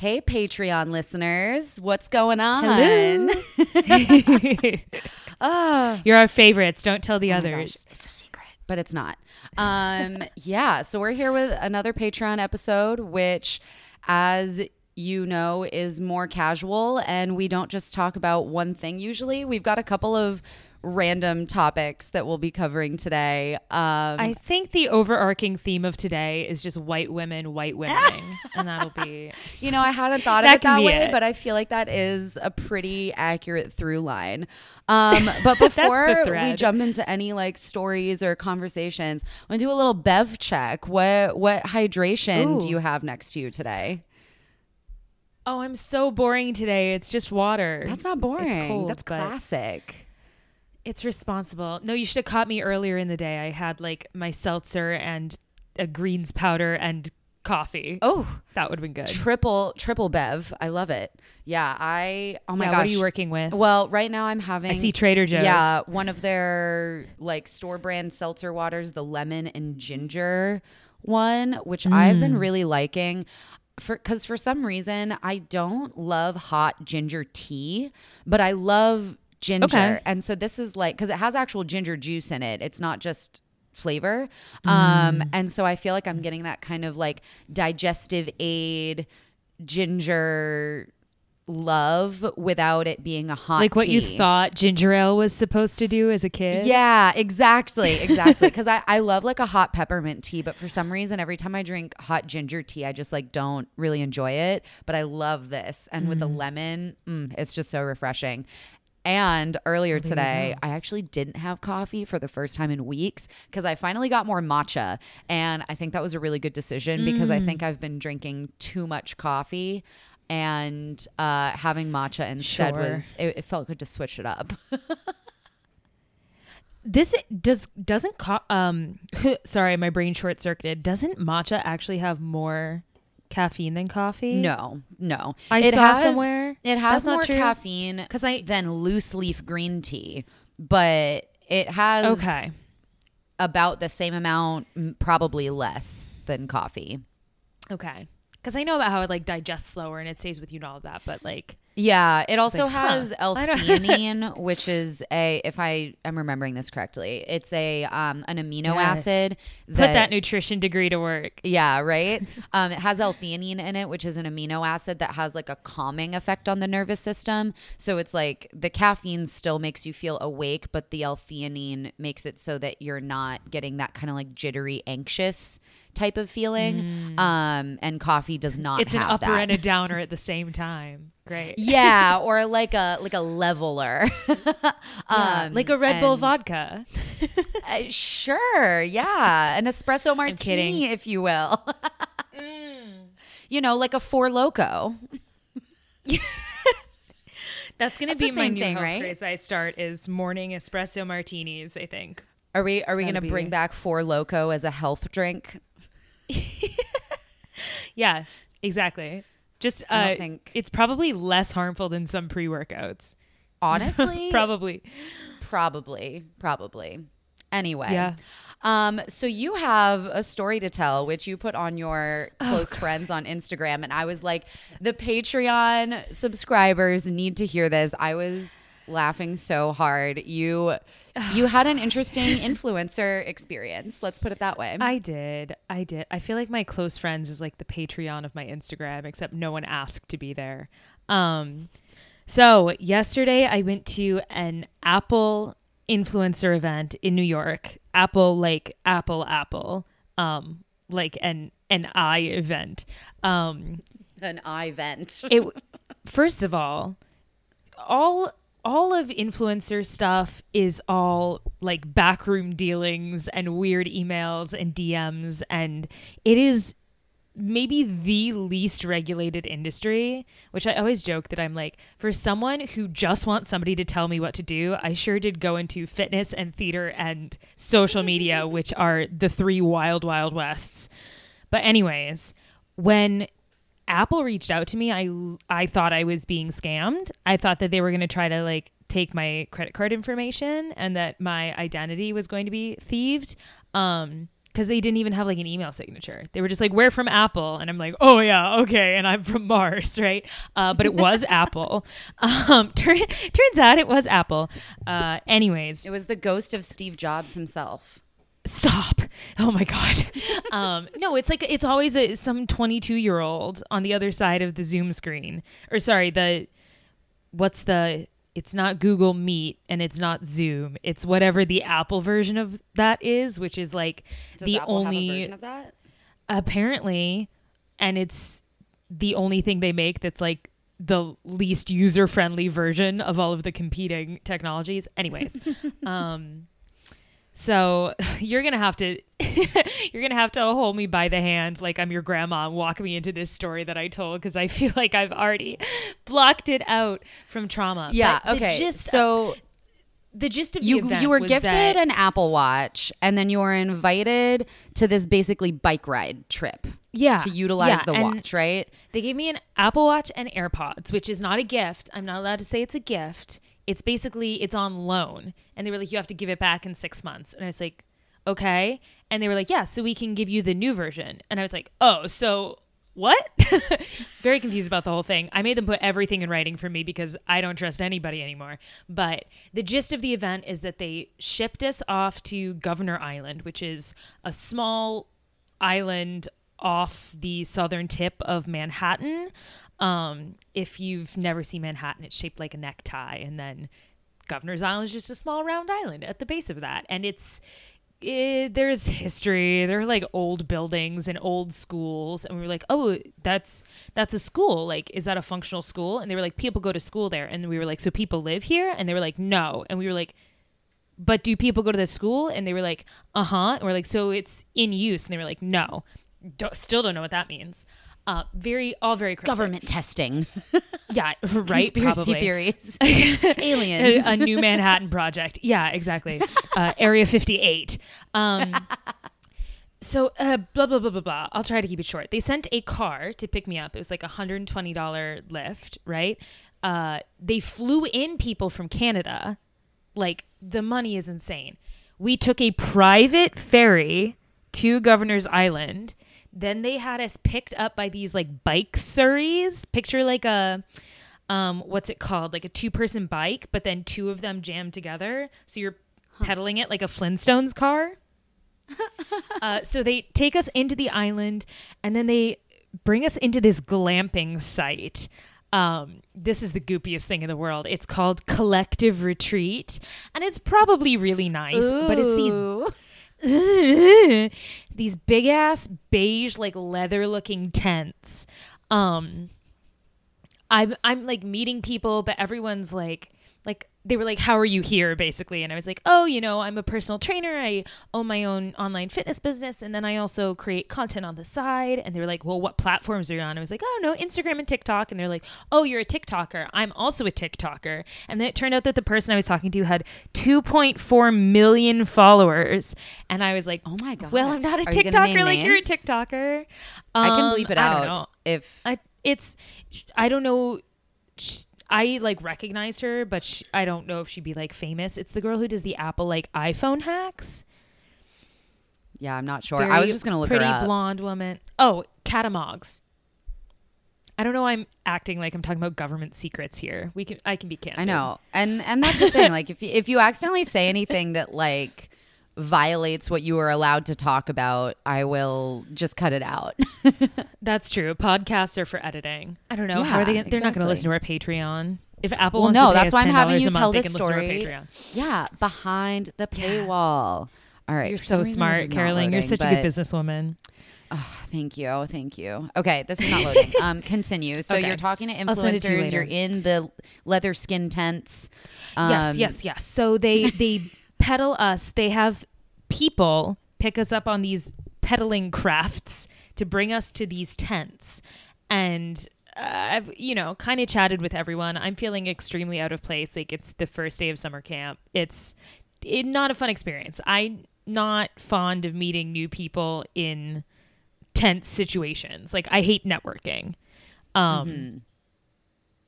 Hey, Patreon listeners, what's going on? Ah, You're our favorites. Don't tell the oh others. it's a secret, but it's not. Um, yeah, so we're here with another Patreon episode, which, as you know, is more casual, and we don't just talk about one thing. Usually, we've got a couple of random topics that we'll be covering today. Um, I think the overarching theme of today is just white women, white women, and that'll be. You know, I hadn't thought of it that way, it. but I feel like that is a pretty accurate through line. Um, but before we jump into any like stories or conversations, I'm gonna do a little bev check. What what hydration do you have next to you today? Oh, I'm so boring today. It's just water. That's not boring. It's cold, That's classic. It's responsible. No, you should have caught me earlier in the day. I had like my seltzer and a greens powder and coffee. Oh, That would have been good. triple triple bev. I love it. Yeah, I. Oh my yeah, gosh. what are you working with? Well, right now I'm having. I see Trader Joe's. Yeah, one of their like store brand seltzer waters, the lemon and ginger one, which I've been Mm. really liking. For because for some reason I don't love hot ginger tea, but I love ginger, Okay. and so this is like because it has actual ginger juice in it. It's not just flavor, Mm. um, and so I feel like I'm getting that kind of like digestive aid ginger love without it being a hot like what you thought ginger ale was supposed to do as a kid. Yeah, exactly, exactly. Because I, I love like a hot peppermint tea, but for some reason, every time I drink hot ginger tea, I just like don't really enjoy it. But I love this, and with the lemon, mm, it's just so refreshing. And earlier today, I actually didn't have coffee for the first time in weeks because I finally got more matcha. And I think that was a really good decision because I think I've been drinking too much coffee. And uh, having matcha instead Sure. was, it, it felt good to switch it up. This does doesn't co- um sorry, my brain short circuited. Doesn't matcha actually have more caffeine than coffee? No, no. I it saw has, somewhere It has more caffeine 'Cause I- than loose leaf green tea, but it has Okay. about the same amount, probably less than coffee. Okay. Because I know about how it like digests slower and it stays with you and all of that, but like Yeah, it also like, has don't- L-theanine, which is a, if I am remembering this correctly, it's a um, an amino Yes. acid That, put that nutrition degree to work. Yeah, right. Um, it has L-theanine in it, which is an amino acid that has like a calming effect on the nervous system. So it's like the caffeine still makes you feel awake, but the L-theanine makes it so that you're not getting that kind of like jittery, anxious type of feeling. Um, and coffee does not. Mm. It's an upper that. and a downer at the same time. Great. yeah, or like a like a leveler. Yeah, um, like a Red Bull vodka. uh, sure, yeah, an espresso martini, if you will. You know, like a four loco. That's gonna That's be my new thing, right? craze I start is morning espresso martinis, I think. Are we are we That'd gonna bring back Four Loco as a health drink? Yeah, exactly. Just I uh think- it's probably less harmful than some pre-workouts. Honestly, Probably. probably, probably. Anyway, Yeah. Um, so you have a story to tell, which you put on your close friends on Instagram, and I was like, the Patreon subscribers need to hear this. I was laughing so hard. You you had an interesting influencer experience. Let's put it that way. I did. I did. I feel like my close friends is like the Patreon of my Instagram, except no one asked to be there. Um, so yesterday I went to an Apple influencer event in New York. Apple, like Apple, Apple, um, like an an eye event. Um, An eye event. it first of all all all of influencer stuff is all like backroom dealings and weird emails and DMs and it is maybe the least regulated industry, which I always joke that I'm like, for someone who just wants somebody to tell me what to do, I sure did go into fitness and theater and social media, which are the three wild, wild wests. But, anyways, when Apple reached out to me, I I thought I was being scammed. I thought that they were going to try to like take my credit card information and that my identity was going to be thieved. Um because they didn't even have like an email signature. They were just like, "We're from Apple," and I'm like, "Oh yeah, okay," and I'm from Mars, right? Uh, but it was Apple. Um, tur- turns out it was Apple. Uh, anyways, It was the ghost of Steve Jobs himself. Stop. Oh my god. um, no, it's like it's always a, some 22 year old on the other side of the Zoom screen, or sorry, the what's the it's not Google Meet and it's not Zoom. It's whatever the Apple version of that is, which is like Does the Apple have a only version of that? apparently and it's the only thing they make that's like the least user friendly version of all of the competing technologies anyways um so you're gonna have to you're gonna have to hold me by the hand like i'm your grandma and walk me into this story that i told because i feel like i've already blocked it out from trauma Yeah. But okay. gist, so the gist of the you you were gifted that- an Apple Watch, and then you were invited to this basically bike ride trip yeah to utilize yeah, the watch, right? They gave me an Apple Watch and AirPods, which is not a gift. I'm not allowed to say it's a gift. It's basically it's on loan. And they were like, you have to give it back in six months. And I was like, okay. And they were like, yeah, so we can give you the new version. And I was like, oh, so what? Very confused about the whole thing. I made them put everything in writing for me because I don't trust anybody anymore. But the gist of the event is that they shipped us off to Governor Island, which is a small island off the southern tip of Manhattan. Um, if you've never seen Manhattan, it's shaped like a necktie, and then Governor's Island is just a small round island at the base of that, and it's it, there's history. There are like old buildings and old schools, and we were like, oh, that's that's a school. Like, is that a functional school? And they were like, people go to school there, and we were like, so people live here, and they were like, no, and we were like but do people go to the school? And they were like, uh huh. And we're like, so it's in use. And they were like, no. Don't, still don't know what that means. Uh, very, all very cryptic. Government testing, Yeah, right. conspiracy probably. theories, a, aliens. a new Manhattan project. Yeah, exactly. Uh, Area 58. Um, so, uh, blah, blah, blah, blah, blah. I'll try to keep it short. They sent a car to pick me up. It was like a $120 Lyft, right? Uh, they flew in people from Canada. Like, the money is insane. We took a private ferry to Governor's Island. Then they had us picked up by these like bike surreys. Picture like a um what's it called? Like a two person bike, but then two of them jammed together. So you're pedaling it like a Flintstones car. uh, so they take us into the island and then they bring us into this glamping site. Um, this is the goopiest thing in the world. It's called Collective Retreat, and it's probably really nice, but it's these Ooh. these big ass beige like leather looking tents. Um I'm I'm like meeting people, but everyone's like like they were like, How are you here? basically. And I was like, Oh, you know, I'm a personal trainer. I own my own online fitness business and then I also create content on the side. And they were like, Well, what platforms are you on? I was like, Oh no, Instagram and TikTok. And they're like, Oh, you're a TikToker. I'm also a TikToker. And then it turned out that the person I was talking to had 2.4 million followers. And I was like, Oh my god. well, I'm not a Are you TikToker like you're a? TikToker. I can Um, bleep it I don't out know. if I it's I don't know. sh- I like recognized her, but sh I don't know if she'd be like famous. It's the girl who does the Apple like iPhone hacks. yeah, I'm not sure. I was just gonna look pretty her up. blonde woman. Oh, Catamogs. I don't know. why I'm acting like I'm talking about government secrets here. We can. I can be candid. I know, and and that's the thing. Like, if you, if you accidentally say anything that like violates what you are allowed to talk about, I will just cut it out. That's true. Podcasts are for editing. I don't know. How Yeah, are they? They're not going to listen to our Patreon. If Apple Well, wants no, to pay that's us why I'm $10 having you tell this story. Patreon. yeah, behind the Yeah. paywall. All right, You're so some reason this smart, Caroline. You're loading, such a good businesswoman. Oh, thank you, thank you. Okay, this is not loading. um, continue. So Okay. you're talking to I'll send it to you influencers. You're in the leather skin tents. yes, Um, yes, yes. So they they peddle us. They have people pick us up on these pedaling crafts to bring us to these tents, and. Uh, I've you know kind of chatted with everyone. I'm feeling extremely out of place. Like it's the first day of summer camp. It's it, not a fun experience. I'm not fond of meeting new people in tense situations. Like I hate networking. Um,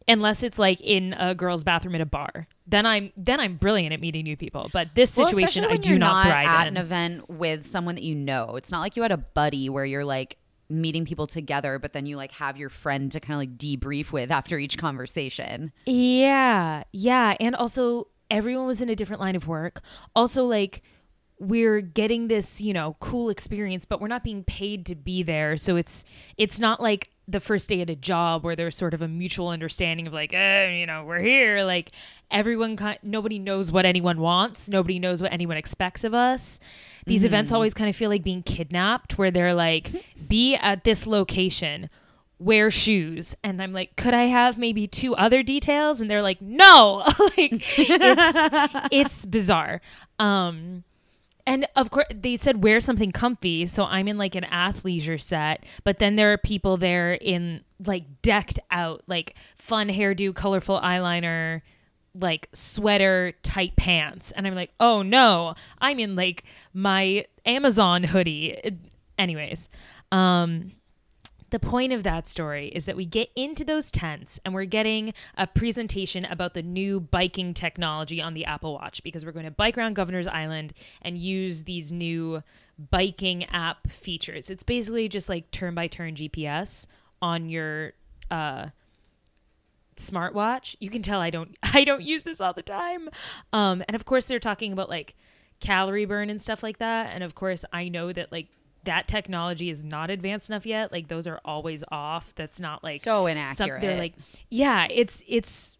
unless it's like in a girl's bathroom at a bar. Then I'm then I'm brilliant at meeting new people. But this Well, situation, I do you're not, not thrive at in. an event with someone that you know. It's not like you had a buddy where you're like meeting people together, but then you like have your friend to kind of like debrief with after each conversation. Yeah, yeah, and also everyone was in a different line of work. Also, like we're getting this, you know, cool experience, but we're not being paid to be there. So it's it's not like the first day at a job where there's sort of a mutual understanding of like, eh, you know, we're here. Like everyone, nobody knows what anyone wants. Nobody knows what anyone expects of us. These events always kind of feel like being kidnapped, where they're like, be at this location wear shoes and i'm like could i have maybe two other details and they're like no like it's it's bizarre um and of course they said wear something comfy so i'm in like an athleisure set but then there are people there in like decked out like fun hairdo colorful eyeliner like sweater tight pants. And i'm like oh no i'm in like my amazon hoodie. Anyways um the point of that story is that we get into those tents and we're getting a presentation about the new biking technology on the Apple Watch because we're going to bike around Governor's Island and use these new biking app features. It's basically just like turn by turn GPS on your uh smartwatch. You can tell I don't I don't use this all the time. Um and of course they're talking about like calorie burn and stuff like that. And of course I know that like that technology is not advanced enough yet. Like those are always off. That's not like so some, inaccurate. they're like yeah, it's it's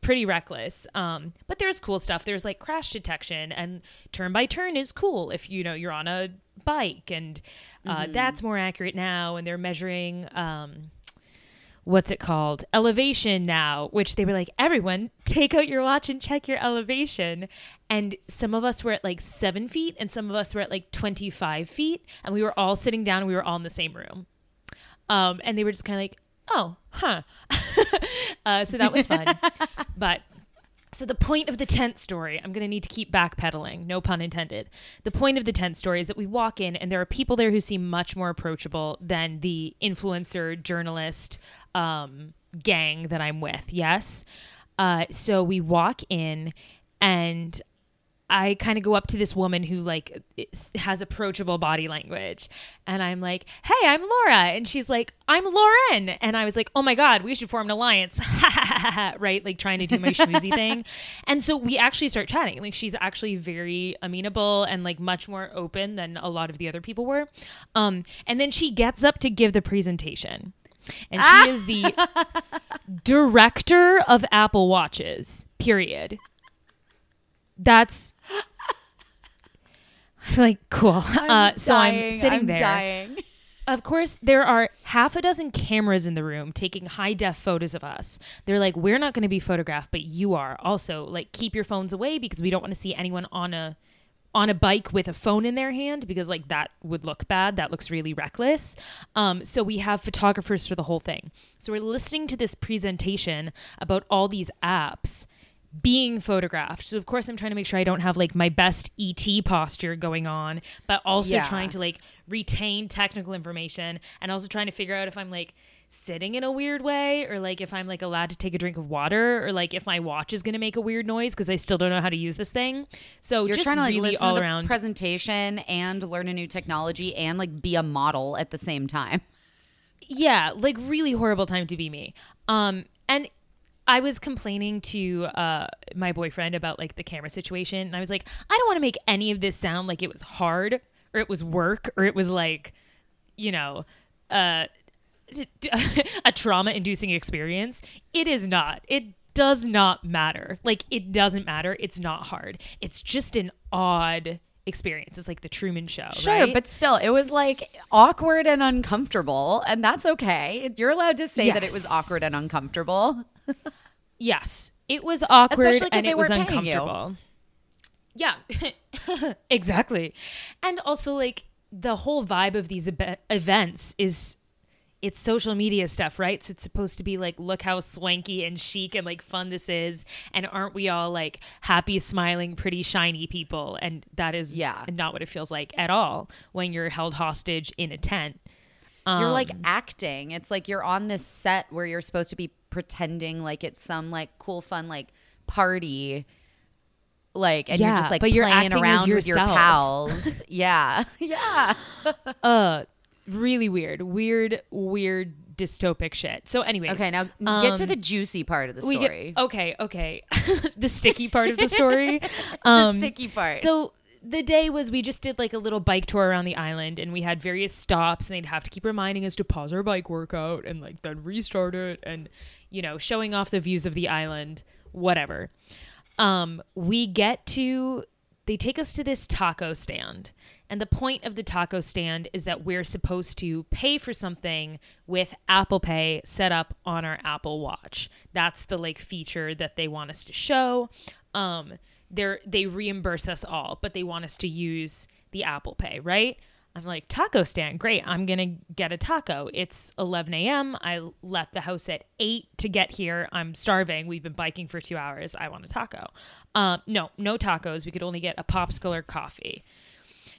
pretty reckless. Um but there's cool stuff. There's like crash detection and turn by turn is cool if you know you're on a bike and uh, that's more accurate now and they're measuring um what's it called? Elevation now which they were like everyone take out your watch and check your elevation. And some of us were at like seven feet and some of us were at like 25 feet and we were all sitting down and we were all in the same room. Um, and they were just kind of like oh huh. Uh, so that was fun. But so the point of the tent story, I'm going to need to keep backpedaling, no pun intended. The point of the tent story is that we walk in and there are people there who seem much more approachable than the influencer journalist um, gang that I'm with. Yes. Uh, so we walk in and I kind of go up to this woman who like has approachable body language and I'm like, "Hey, I'm Laura." And she's like, "I'm Lauren." And I was like, "Oh my god, we should form an alliance." right? Like trying to do my schmoozy thing. And so we actually start chatting. Like she's actually very amenable and like much more open than a lot of the other people were. Um and then she gets up to give the presentation. And she is the director of Apple Watches. Period that's like cool. uh, so I'm sitting I'm there. dying. Of course, there are half a dozen cameras in the room taking high def photos of us. They're like, we're not going to be photographed, but you are. Also, like, keep your phones away because we don't want to see anyone on a on a bike with a phone in their hand because like that would look bad that looks really reckless um, so we have photographers for the whole thing so we're listening to this presentation about all these apps being photographed. So of course I'm trying to make sure I don't have like my best ET posture going on, but also Yeah. trying to like retain technical information and also trying to figure out if I'm like sitting in a weird way or like if I'm like allowed to take a drink of water or like if my watch is going to make a weird noise because I still don't know how to use this thing. So You're just trying to like really listen all to the around presentation and learn a new technology and like be a model at the same time. yeah like really horrible time to be me um and i was complaining to uh my boyfriend about like the camera situation and i was like i don't want to make any of this sound like it was hard or it was work or it was like you know uh a trauma inducing experience. It is not. It does not matter. Like it doesn't matter. It's not hard. It's just an odd experience. It's like the truman show Sure, right? but still, it was like awkward and uncomfortable, and that's okay. You're allowed to say that it was awkward and uncomfortable. Yes, it was awkward and they it was uncomfortable. Yeah, exactly. And also, like the whole vibe of these events is it's social media stuff, right? So it's supposed to be like, look how swanky and chic and like fun this is, and aren't we all like happy, smiling, pretty, shiny people? And that is Yeah. not what it feels like at all when you're held hostage in a tent. you're like Um, acting. It's like you're on this set where you're supposed to be pretending like it's some like cool fun like party like and Yeah, you're just like but you're playing around with your pals. Yeah. Yeah. Uh really weird. Weird weird dystopic shit. So anyways okay now get to um, the juicy part of the story get okay okay. The sticky part of the story? Um the sticky part. so the day was we just did like a little bike tour around the island and we had various stops and they'd have to keep reminding us to pause our bike workout and like then restart it and you know showing off the views of the island whatever. Um we get to they take us to this taco stand and the point of the taco stand is that we're supposed to pay for something with apple pay set up on our apple watch. That's the like feature that they want us to show. Um they're they reimburse us all but they want us to use the apple pay right? I'm like taco stand great. I'm gonna get a taco. It's 11 a.m i left the house at 8 to get here. I'm starving. We've been biking for two hours. I want a taco. Um no no tacos. We could only get a popsicle or coffee.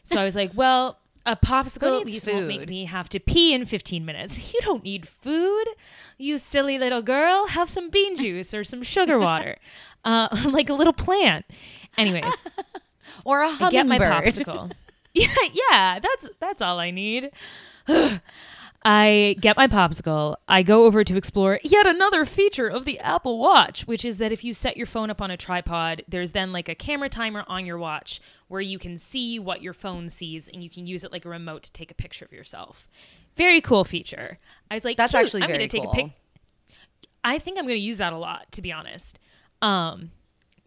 So i was like well a popsicle at least won't make me have to pee in 15 minutes. You don't need food. You silly little girl. Have some bean juice or some sugar water, uh, like a little plant. Anyways, or a I get my popsicle. yeah, yeah, that's that's all I need. I get my popsicle. I go over to explore yet another feature of the Apple Watch, which is that if you set your phone up on a tripod, there's then like a camera timer on your watch where you can see what your phone sees and you can use it like a remote to take a picture of yourself. Very cool feature. I was like, That's actually I'm very gonna take cool. a pic. I think I'm going to use that a lot, to be honest. Um,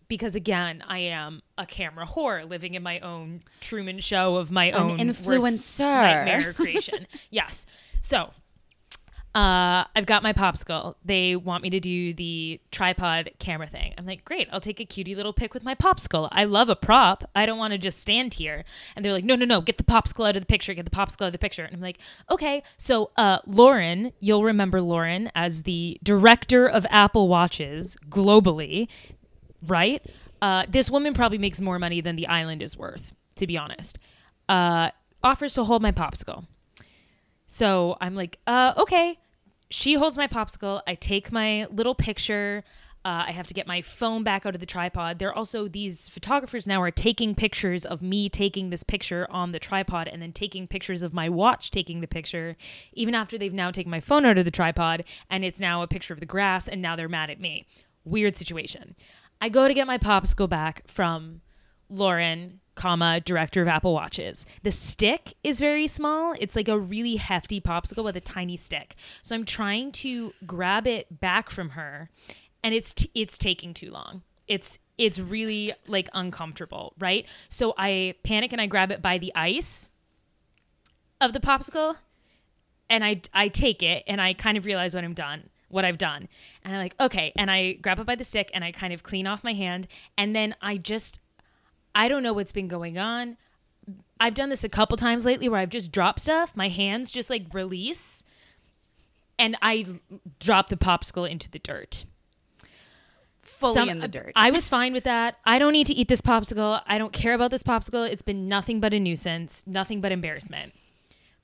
because again, I am a camera whore living in my own Truman show of my own worst influencer. nightmare creation. yes. So, uh, I've got my popsicle. They want me to do the tripod camera thing. I'm like, great, I'll take a cutie little pic with my popsicle. I love a prop. I don't want to just stand here. And they're like, no, no, no, get the popsicle out of the picture, get the popsicle out of the picture. And I'm like, okay. So, uh, Lauren, you'll remember Lauren as the director of Apple Watches globally, right? Uh, this woman probably makes more money than the island is worth, to be honest. Uh, offers to hold my popsicle. So I'm like, uh, okay. She holds my popsicle. I take my little picture. Uh, I have to get my phone back out of the tripod. There are also these photographers now are taking pictures of me taking this picture on the tripod and then taking pictures of my watch taking the picture, even after they've now taken my phone out of the tripod and it's now a picture of the grass and now they're mad at me. Weird situation. I go to get my popsicle back from Lauren, comma, director of Apple Watches. The stick is very small. It's like a really hefty popsicle with a tiny stick. So I'm trying to grab it back from her and it's t- it's taking too long. It's it's really like uncomfortable, right? So I panic and I grab it by the ice of the popsicle and I I take it and I kind of realize what I'm done what I've done. And I'm like, okay, and I grab it by the stick and I kind of clean off my hand and then I just I don't know what's been going on. I've done this a couple times lately where I've just dropped stuff, my hands just like release and I drop the popsicle into the dirt. fully Some- in the dirt I was fine with that. I don't need to eat this popsicle. I don't care about this popsicle. It's been nothing but a nuisance, nothing but embarrassment.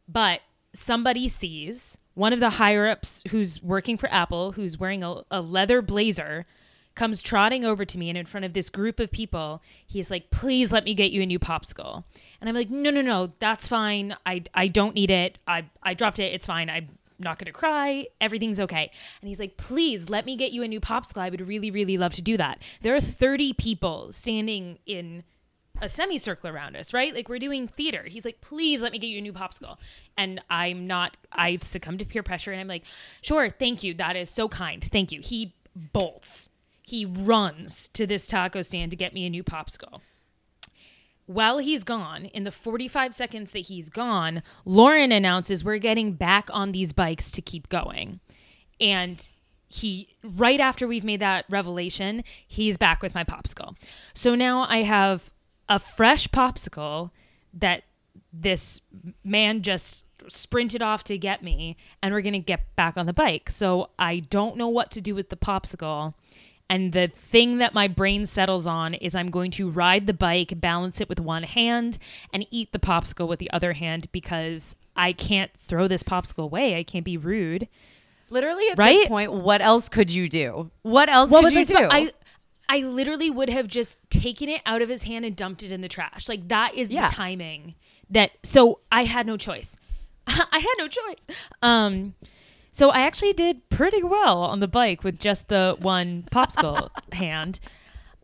But somebody sees one of the higher ups who's working for Apple, who's wearing a, a leather blazer, comes trotting over to me and in front of this group of people, he's like, please let me get you a new popsicle. And I'm like, no, no, no, that's fine. I, I don't need it. I, I dropped it. It's fine. I'm not going to cry. Everything's okay. And he's like, please let me get you a new popsicle. I would really, really love to do that. There are 30 people standing in a semicircle around us, right? Like we're doing theater. He's like, please let me get you a new popsicle. And I'm not, I succumb to peer pressure and I'm like, sure, thank you. That is so kind. Thank you. He bolts. He runs to this taco stand to get me a new popsicle. While he's gone, in the 45 seconds that he's gone, Lauren announces we're getting back on these bikes to keep going. And he right after we've made that revelation, he's back with my popsicle. So now I have a fresh popsicle that this man just sprinted off to get me and we're going to get back on the bike. So I don't know what to do with the popsicle. And the thing that my brain settles on is I'm going to ride the bike, balance it with one hand, and eat the popsicle with the other hand because I can't throw this popsicle away. I can't be rude. Literally at Right? this point, what else could you do? What else what could was you I do? I I literally would have just taken it out of his hand and dumped it in the trash. Like that is Yeah. the timing that so I had no choice. I had no choice. Um so I actually did pretty well on the bike with just the one popsicle hand.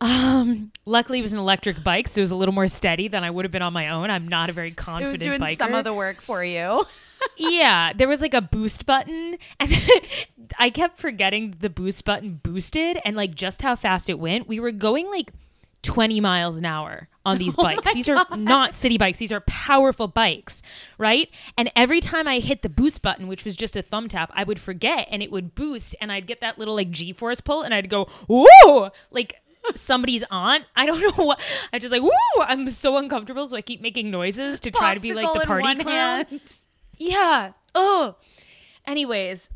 Um luckily it was an electric bike, so it was a little more steady than I would have been on my own. I'm not a very confident. it was doing biker some of the work for you. yeah, there was like a boost button, and I kept forgetting the boost button boosted and like just how fast it went. We were going like 20 miles an hour on these Oh bikes. These are not city bikes, these are powerful bikes, right? And every time I hit the boost button, which was just a thumb tap, I would forget and it would boost, and I'd get that little like G force pull, and I'd go, whoa, like somebody's on. I don't know what. I just like, woo, I'm so uncomfortable, so I keep making noises to try to be like Popsicle the party clown. hand. Yeah. Oh. Anyways,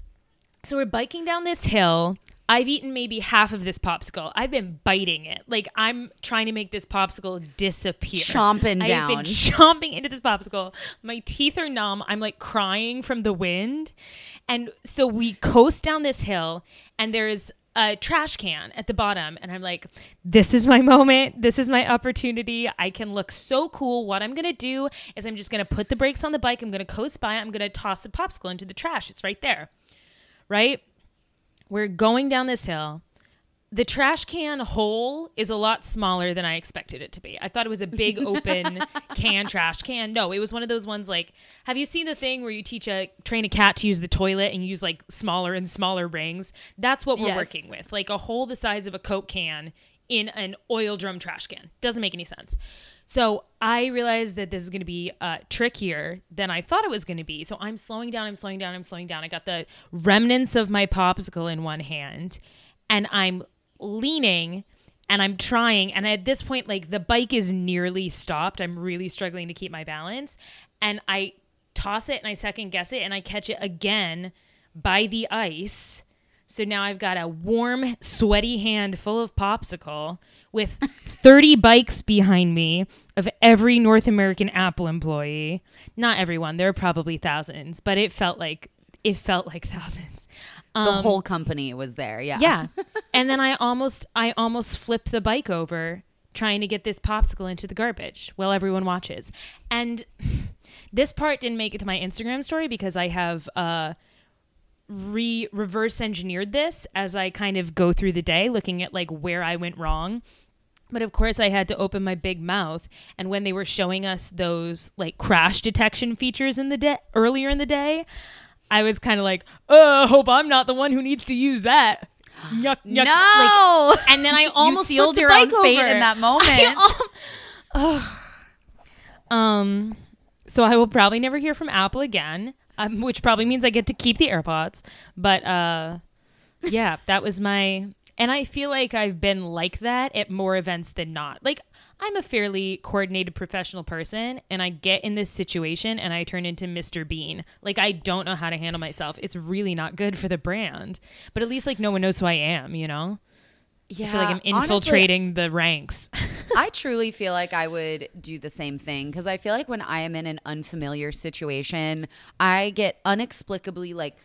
so we're biking down this hill. I've eaten maybe half of this popsicle. I've been biting it. Like I'm trying to make this popsicle disappear. Chomping I've down. been chomping into this popsicle. My teeth are numb. I'm like crying from the wind. And so we coast down this hill and there's a trash can at the bottom and I'm like this is my moment. This is my opportunity. I can look so cool. What I'm going to do is I'm just going to put the brakes on the bike. I'm going to coast by. I'm going to toss the popsicle into the trash. It's right there. Right? We're going down this hill. The trash can hole is a lot smaller than I expected it to be. I thought it was a big open can trash can. No, it was one of those ones like have you seen the thing where you teach a train a cat to use the toilet and use like smaller and smaller rings? That's what we're Yes. working with. Like a hole the size of a Coke can in an oil drum trash can. Doesn't make any sense. So I realized that this is going to be uh, trickier than I thought it was going to be. So I'm slowing down, I'm slowing down, I'm slowing down. I got the remnants of my popsicle in one hand and I'm leaning and I'm trying. And at this point, like the bike is nearly stopped. I'm really struggling to keep my balance. And I toss it and I second guess it and I catch it again by the ice. So now I've got a warm, sweaty hand full of popsicle with 30 bikes behind me of every North American Apple employee. Not everyone, there are probably thousands, but it felt like it felt like thousands. the Um, whole company was there. Yeah. yeah. and then I almost I almost flipped the bike over trying to get this popsicle into the garbage while everyone watches. And this part didn't make it to my Instagram story because I have uh re reverse engineered this as I kind of go through the day looking at like where I went wrong. But of course, I had to open my big mouth. And when they were showing us those like crash detection features in the day earlier in the day, I was kind of like, "Oh, hope I'm not the one who needs to use that." Yuck, yuck. No. Like, and then I almost you sealed your own fate over. in that moment. Ugh. um, so I will probably never hear from Apple again, um, which probably means I get to keep the AirPods. But uh, yeah, that was my. And I feel like I've been like that at more events than not. Like I'm a fairly coordinated professional person, and I get in this situation and I turn into Mr. Bean. Like I don't know how to handle myself. It's really not good for the brand. But at least like no one knows who I am. You know. yeah. I feel like I'm honestly, infiltrating the ranks. I truly feel like I would do the same thing because I feel like when I am in an unfamiliar situation, I get unexplicably like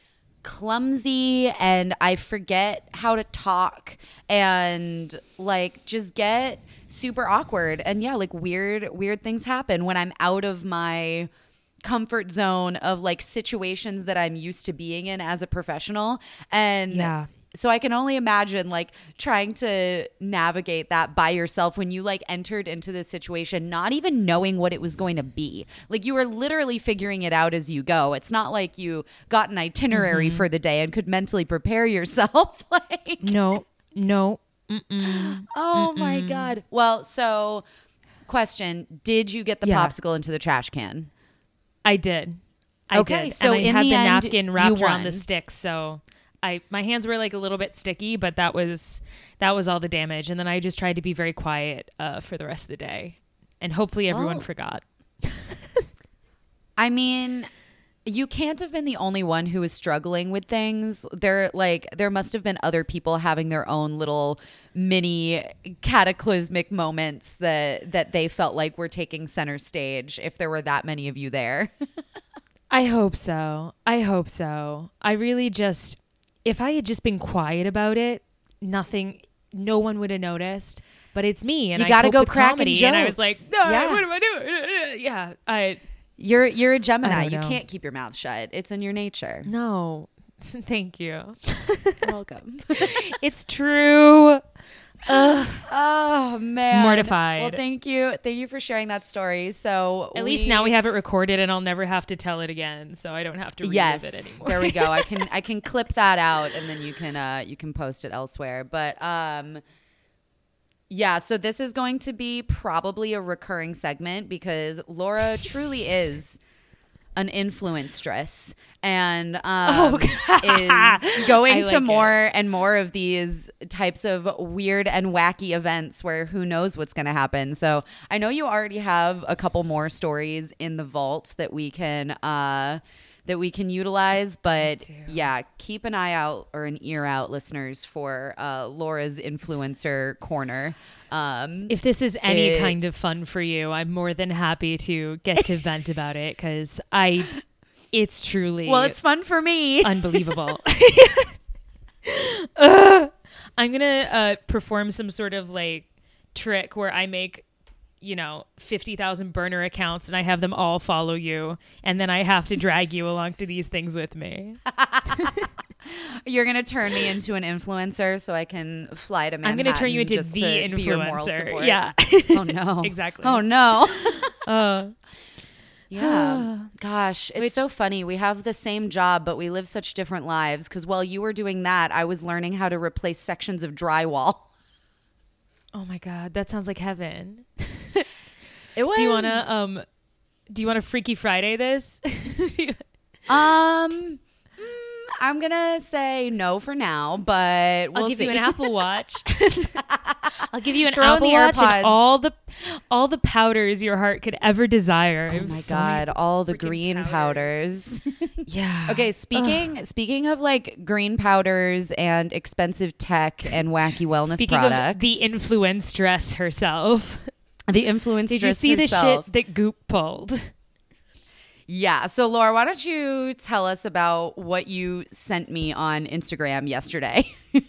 clumsy and I forget how to talk and like just get super awkward. And yeah, like weird, weird things happen when I'm out of my comfort zone of like situations that I'm used to being in as a professional. And Yeah. So I can only imagine like trying to navigate that by yourself when you like entered into this situation not even knowing what it was going to be. Like you were literally figuring it out as you go. It's not like you got an itinerary Mm-hmm. for the day and could mentally prepare yourself like No, no. Mm-mm. Oh my god. Well, so question, did you get the Yeah. popsicle into the trash can? I did. I Okay, did. so and I in had the the end, napkin wrapped around the stick, so I my hands were like a little bit sticky, but that was that was all the damage. And then I just tried to be very quiet uh, for the rest of the day, and hopefully everyone Well, forgot. I mean, you can't have been the only one who was struggling with things. There like there must have been other people having their own little mini cataclysmic moments that that they felt like were taking center stage if there were that many of you there. I hope so. I hope so. I really just if I had just been quiet about it, nothing, no one would have noticed. But it's me, and You I gotta go crack comedy, and I was like, no, Yeah. what am I doing? Yeah, I You're you're a Gemini. You can't keep your mouth shut. It's in your nature. no. Thank you. Welcome. It's true. Ugh. oh man. Mortified. Well, thank you. Thank you for sharing that story. So At least now we have it recorded, and I'll never have to tell it again, so I don't have to relive yes it anymore. there we go i can i can clip that out and then you can uh you can post it elsewhere but um yeah so this is going to be probably a recurring segment because laura truly is an influenstress and um, is going to more and more of these types of weird and wacky events where who knows what's going to happen. So I know you already have a couple more stories in the vault that we can uh, that we can utilize, but yeah, keep an eye out or an ear out, listeners, for uh, Laura's influencer corner. Um, if this is any It- kind of fun for you, I'm more than happy to get to vent about it because I, it's truly well, it's fun for me. unbelievable. Ugh. I'm gonna uh, perform some sort of like trick where I make, you know, fifty thousand burner accounts and I have them all follow you, and then I have to drag you along to these things with me. You're gonna turn me into an influencer so I can fly to Manhattan. I'm gonna turn you into the to influencer. Yeah. Oh no. Exactly. Oh no. Uh, Yeah. Gosh, it's Which- so funny. We have the same job, but we live such different lives. Because while you were doing that, I was learning how to replace sections of drywall. Oh my god, that sounds like heaven. It was. Do you wanna um, do you wanna Freaky Friday this? Um. I'm gonna say no for now, but we'll I'll give see. you an Apple Watch. I'll give you an Throw Apple Watch AirPods. and all the all the powders your heart could ever desire. Oh my so god! All the green powders. Yeah. okay, speaking speaking of like green powders and expensive tech and wacky wellness Speaking products, of the influenstress herself, the influencer did you see herself. the shit that Goop pulled? Yeah. So, Laura, why don't you tell us about what you sent me on Instagram yesterday?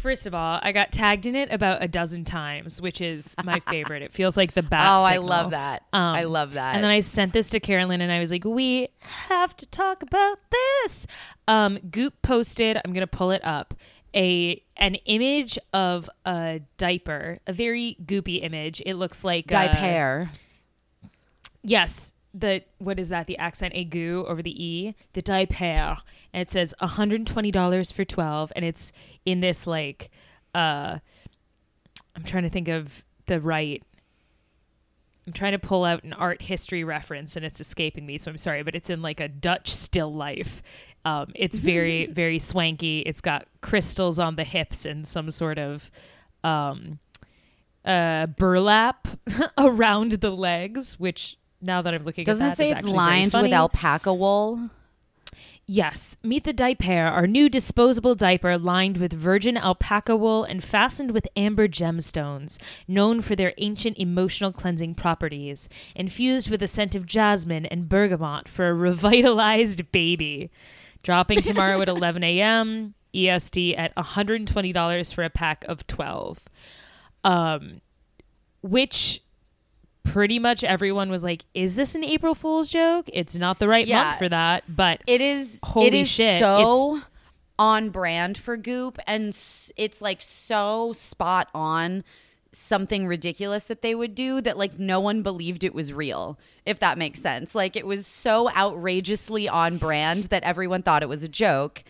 First of all, I got tagged in it about a dozen times, which is my favorite. It feels like the bat. oh, I love that. Um, I love that. And then I sent this to Carolyn and I was like, we have to talk about this. Um, Goop posted, I'm going to pull it up, a an image of a diaper, a very goopy image. It looks like uh, Diaper. Yes. The what is that? The accent aigu over the e. The diaper, and it says $120 for 12 and it's in this like uh I'm trying to think of the right I'm trying to pull out an art history reference and it's escaping me, so I'm sorry, but it's in like a Dutch still life. Um, it's very, very swanky. It's got crystals on the hips and some sort of um, uh, burlap around the legs, which now that I'm looking Doesn't at it that, say is it's lined with alpaca wool? Yes, meet the diaper, our new disposable diaper lined with virgin alpaca wool and fastened with amber gemstones, known for their ancient emotional cleansing properties, infused with a scent of jasmine and bergamot for a revitalized baby. Dropping tomorrow at 11 a.m. EST at $120 for a pack of 12. Um, which pretty much everyone was like, "Is this an April Fool's joke?" It's not the right Yeah. month for that, but It is. Holy it is shit, So on brand for Goop, and it's like so spot on. Something ridiculous that they would do that like no one believed it was real. If that makes sense, like it was so outrageously on brand that everyone thought it was a joke,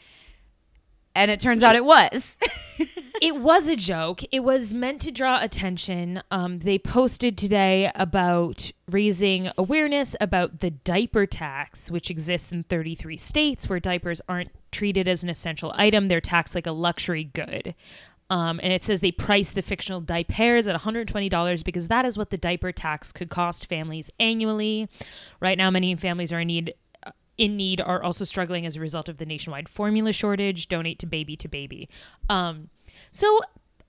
and it turns out it was. it was a joke. It was meant to draw attention. Um, they posted today about raising awareness about the diaper tax, which exists in 33 states where diapers aren't treated as an essential item. They're taxed like a luxury good. Um, and it says they price the fictional diapers at $120 because that is what the diaper tax could cost families annually. Right now, many families are in need in need are also struggling as a result of the nationwide formula shortage. Donate to baby to baby. Um, so,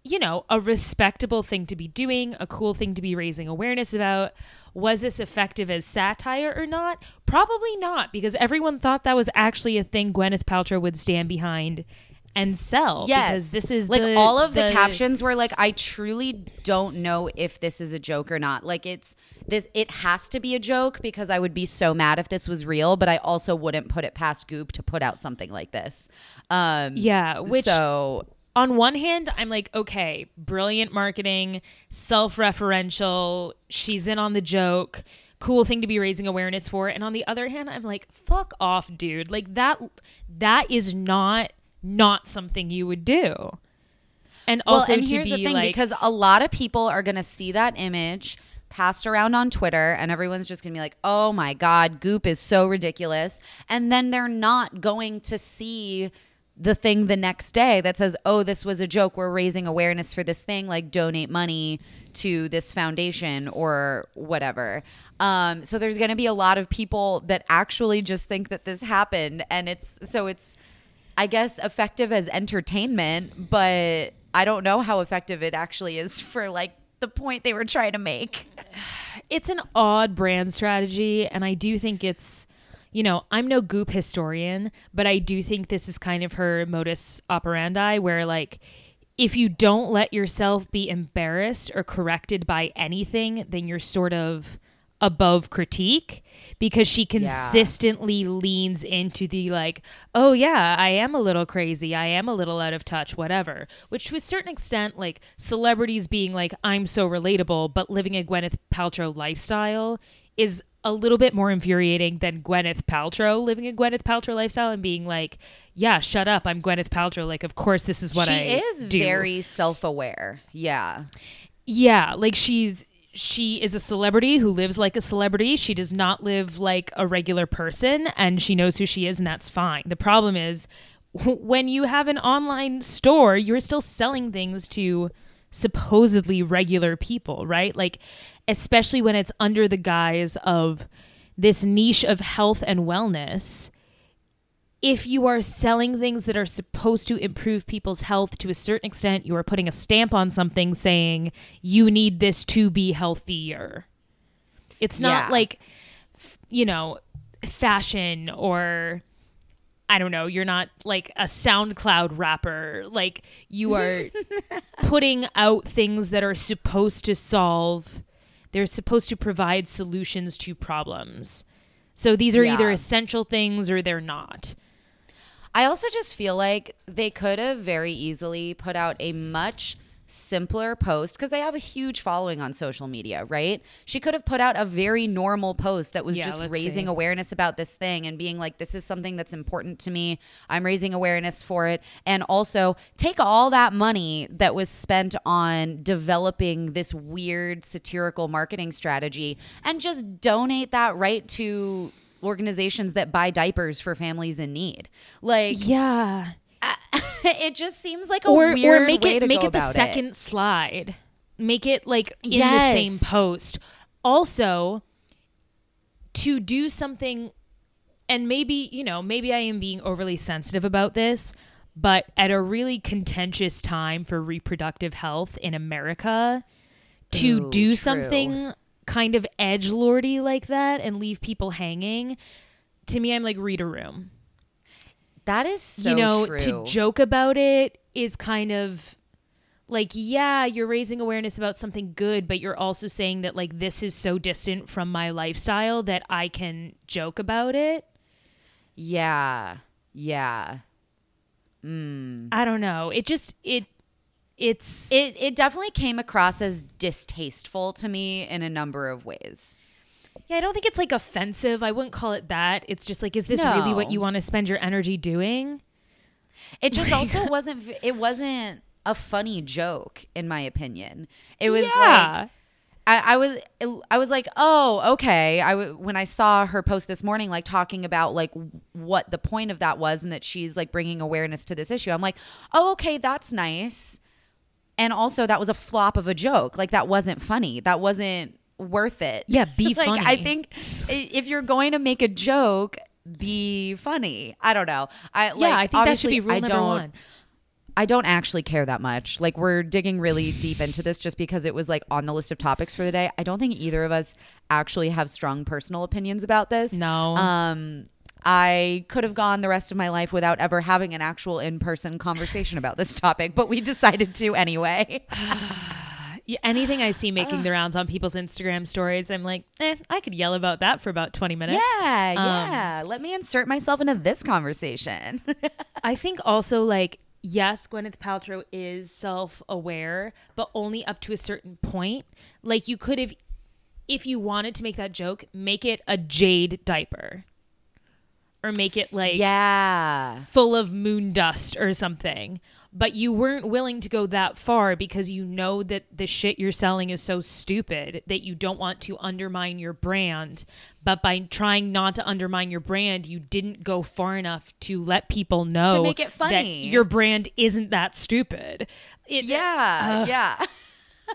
you know, a respectable thing to be doing, a cool thing to be raising awareness about. Was this effective as satire or not? Probably not, because everyone thought that was actually a thing Gwyneth Paltrow would stand behind and sell. Yes. because this is like the- all of the, captions were like, I truly don't know if this is a joke or not. Like it's this it has to be a joke because I would be so mad if this was real, but I also wouldn't put it past Goop to put out something like this. Um Yeah, which so on one hand, I'm like, okay, brilliant marketing, self referential, she's in on the joke, cool thing to be raising awareness for. And on the other hand, I'm like, fuck off, dude. Like that that is not not something you would do. And also well, and to here's be the thing like because a lot of people are gonna see that image passed around on Twitter and everyone's just gonna be like, oh my God, Goop is so ridiculous. And then they're not going to see the thing the next day that says, oh, this was a joke. We're raising awareness for this thing, like donate money to this foundation or whatever. Um, so there's gonna be a lot of people that actually just think that this happened. And it's so it's I guess effective as entertainment, but I don't know how effective it actually is for like the point they were trying to make. it's an odd brand strategy and i do think it's you know i'm no goop historian but i do think this is kind of her modus operandi where like if you don't let yourself be embarrassed or corrected by anything then you're sort of above critique because she consistently leans into the like oh yeah i am a little crazy i am a little out of touch whatever which to a certain extent like celebrities being like i'm so relatable but living a gwyneth paltrow lifestyle is a little bit more infuriating than gwyneth paltrow living a gwyneth paltrow lifestyle and being like yeah shut up i'm gwyneth paltrow like of course this is what she i is do. very self-aware. Yeah. Yeah, like she's she is a celebrity who lives like a celebrity. She does not live like a regular person and she knows who she is and that's fine. The problem is when you have an online store, you're still selling things to supposedly regular people, right? Like especially when it's under the guise of this niche of health and wellness if you are selling things that are supposed to improve people's health to a certain extent, you are putting a stamp on something saying you need this to be healthier. It's not Yeah. like, you know, fashion or I don't know, you're not like a SoundCloud rapper. Like you are putting out things that are supposed to solve, they're supposed to provide solutions to problems. So these are either essential things or they're not. I also just feel like they could have very easily put out a much simpler post because they have a huge following on social media, right? She could have put out a very normal post that was Yeah, just raising see. awareness about this thing and being like, this is something that's important to me. I'm raising awareness for it. And also take all that money that was spent on developing this weird satirical marketing strategy and just donate that right to organizations that buy diapers for families in need. Like Yeah. it just seems like a Or weird or make way it to make go it the about second slide. Make it like in Yes. the same post. Also to do something and maybe, you know, maybe I am being overly sensitive about this, but at a really contentious time for reproductive health in America, to Ooh, do true. something kind of edge lordy like that and leave people hanging, to me, I'm like, read a room. That is so you know, true. to joke about it is kind of like, yeah, you're raising awareness about something good, but you're also saying that like this is so distant from my lifestyle that I can joke about it. yeah. Yeah. Mm. I don't know. It just it it's It it definitely came across as distasteful to me in a number of ways. yeah, I don't think it's like offensive. I wouldn't call it that. It's just like, is this really what you want to spend your energy doing? It just also wasn't it wasn't a funny joke in my opinion. It was like yeah. I, I was I was like, oh, okay. I w- when I saw her post this morning, like talking about like what the point of that was, and that she's like bringing awareness to this issue. I'm like, oh, okay, that's nice. And also, that was a flop of a joke. Like that wasn't funny. That wasn't worth it. Yeah, be like funny. I think if you're going to make a joke, be funny. I don't know. I yeah, like, I think that should be rule I number don't, one. I don't actually care that much. Like we're digging really deep into this just because it was like on the list of topics for the day. I don't think either of us actually have strong personal opinions about this. No. Um I could have gone the rest of my life without ever having an actual in person conversation about this topic, but we decided to anyway. Yeah, anything I see making the rounds on people's Instagram stories, I'm like, eh, I could yell about that for about 20 minutes. Yeah, Um, yeah. Let me insert myself into this conversation. I think also like yes, Gwyneth Paltrow is self-aware, but only up to a certain point. Like you could have if you wanted to make that joke, make it a jade diaper. Or make it like yeah. full of moon dust or something. But you weren't willing to go that far because you know that the shit you're selling is so stupid that you don't want to undermine your brand. But by trying not to undermine your brand, you didn't go far enough to let people know to make it that funny. your brand isn't that stupid. It, Yeah, yeah.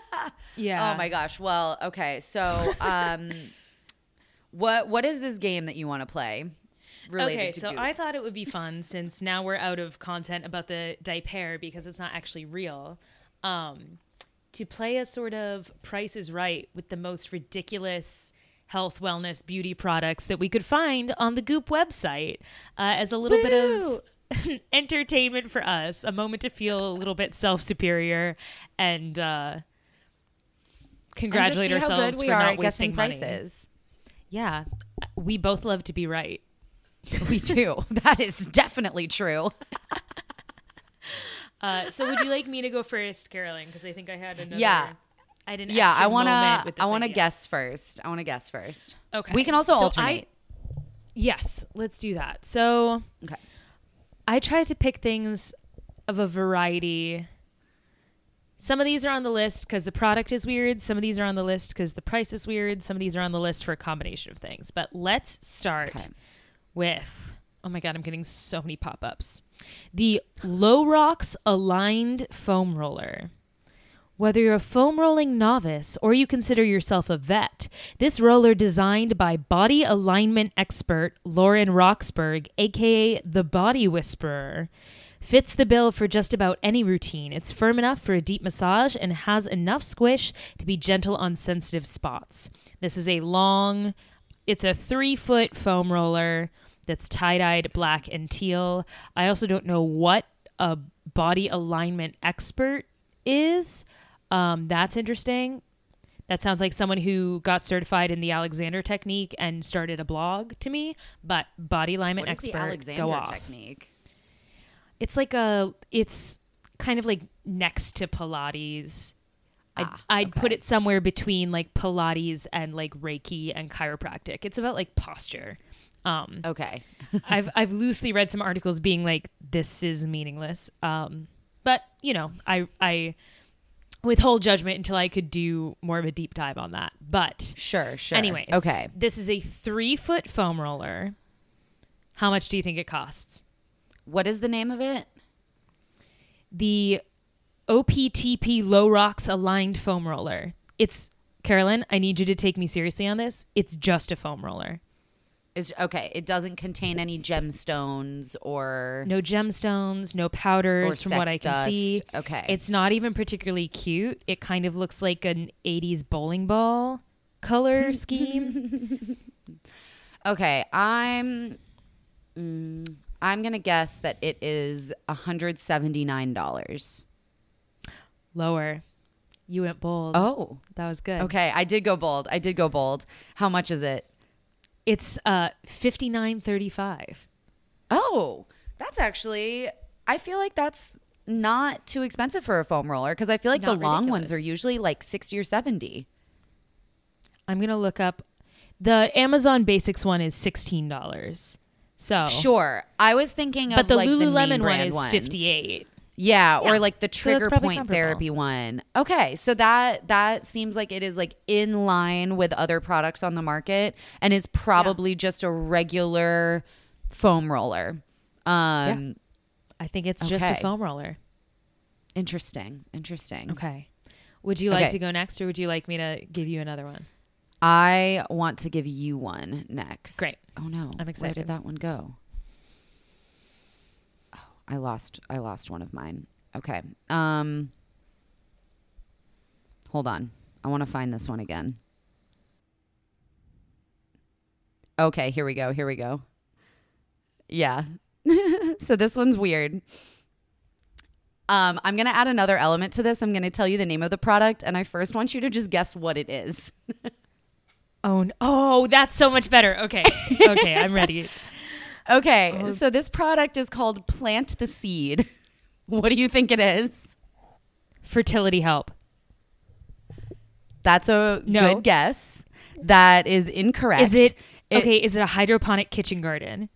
yeah. Oh my gosh. Well, okay. So, um, what what is this game that you want to play? Related Okay, to so Goop? I thought it would be fun since now we're out of content about the diaper because it's not actually real. Um, to play a sort of Price is Right with the most ridiculous health, wellness, beauty products that we could find on the Goop website uh, as a little bit of entertainment for us, a moment to feel a little bit self superior and uh, And congratulate how ourselves good we for are not at wasting guessing money. prices. Yeah, we both love to be right. We do. That is definitely true. Uh, so would you like me to go first, Carolyn? Because I think I had another. Yeah. I didn't. Yeah, I wanna. I want to idea. guess first. I want to guess first. Okay. We can also So I- alternate. Yes, let's do that. So okay. I tried to pick things of a variety. Some of these are on the list because the product is weird. Some of these are on the list because the price is weird. Some of these are on the list for a combination of things. But let's start Okay. With oh my god, I'm getting so many pop ups. The LoRox Aligned Foam Roller. Whether you're a foam rolling novice or you consider yourself a vet, this roller designed by body alignment expert Lauren Roxburgh, aka the Body Whisperer, fits the bill for just about any routine. It's firm enough for a deep massage and has enough squish to be gentle on sensitive spots. This is a long, it's a three foot foam roller that's tie dyed black and teal. I also don't know what a body alignment expert is. Um, that's interesting. That sounds like someone who got certified in the Alexander technique and started a blog to me. But body alignment What expert, the Alexander go off. technique? It's like a, it's kind of like next to Pilates. I'd, Ah, I'd put it somewhere between like Pilates and like Reiki and chiropractic. It's about like posture. Um, Okay. I've I've loosely read some articles being like this is meaningless. Um, but you know, I I withhold judgment until I could do more of a deep dive on that. But Sure. Sure. anyways, Okay. This is a three foot foam roller. How much do you think it costs? What is the name of it? The OPTP LoRox Aligned Foam Roller. It's Carolyn. I need you to take me seriously on this. It's just a foam roller. Is okay. It doesn't contain any gemstones or No gemstones, no powders, from what I can dust. see. Okay. It's not even particularly cute. It kind of looks like an 80s bowling ball color scheme. Okay, I'm mm, I'm gonna guess that it is hundred seventy nine dollars. Lower. You went bold. Oh, that was good. okay. I did go bold. I did go bold. How much is it? It's uh 59.35. Oh, that's actually. I feel like that's not too expensive for a foam roller because I feel like Not the long ones are usually like sixty or seventy. I'm going to look up the Amazon Basics one is $16. So Sure, I was thinking But of the like the Lululemon name one is ones. 58. Yeah, Yeah. or like the trigger probably point therapy one. Okay, so that that seems like it is like in line with other products on the market and is probably just a regular foam roller. Um I think it's just a foam roller. interesting. Interesting. Okay. Would you like Okay. to go next or would you like me to give you another one? I want to give you one next. Great. Oh no. I'm Where excited. did that one go? I lost I lost one of mine. Okay. Um Hold on. I want to find this one again. Okay, here we go. Here we go. Yeah. so this one's weird. Um, I'm gonna add another element to this. I'm gonna tell you the name of the product, and I first want you to just guess what it is. Oh, oh, that's so much better. Okay. Okay, I'm ready. Okay, so this product is called Plant the Seed. What do you think it is? Fertility help. That's a No. good guess. That is incorrect. Is it, okay? Is it a hydroponic kitchen garden?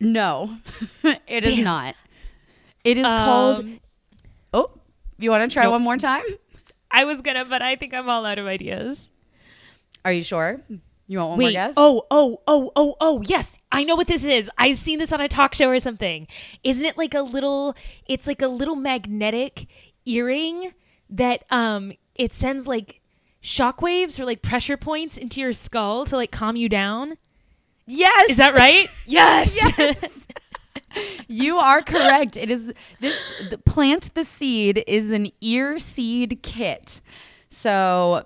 No, it is Damn. not. It is called. Um, Oh, you want to try Nope. one more time? I was gonna, but I think I'm all out of ideas. Are you sure? You want one more Wait. guess? Oh, oh, oh, oh, oh. Yes, I know what this is. I've seen this on a talk show or something. Isn't it like a little? It's like a little magnetic earring that um it sends like shockwaves or like pressure points into your skull to like calm you down. yes. Is that right? yes. Yes. you are correct. It is this the plant the seed is an ear seed kit. So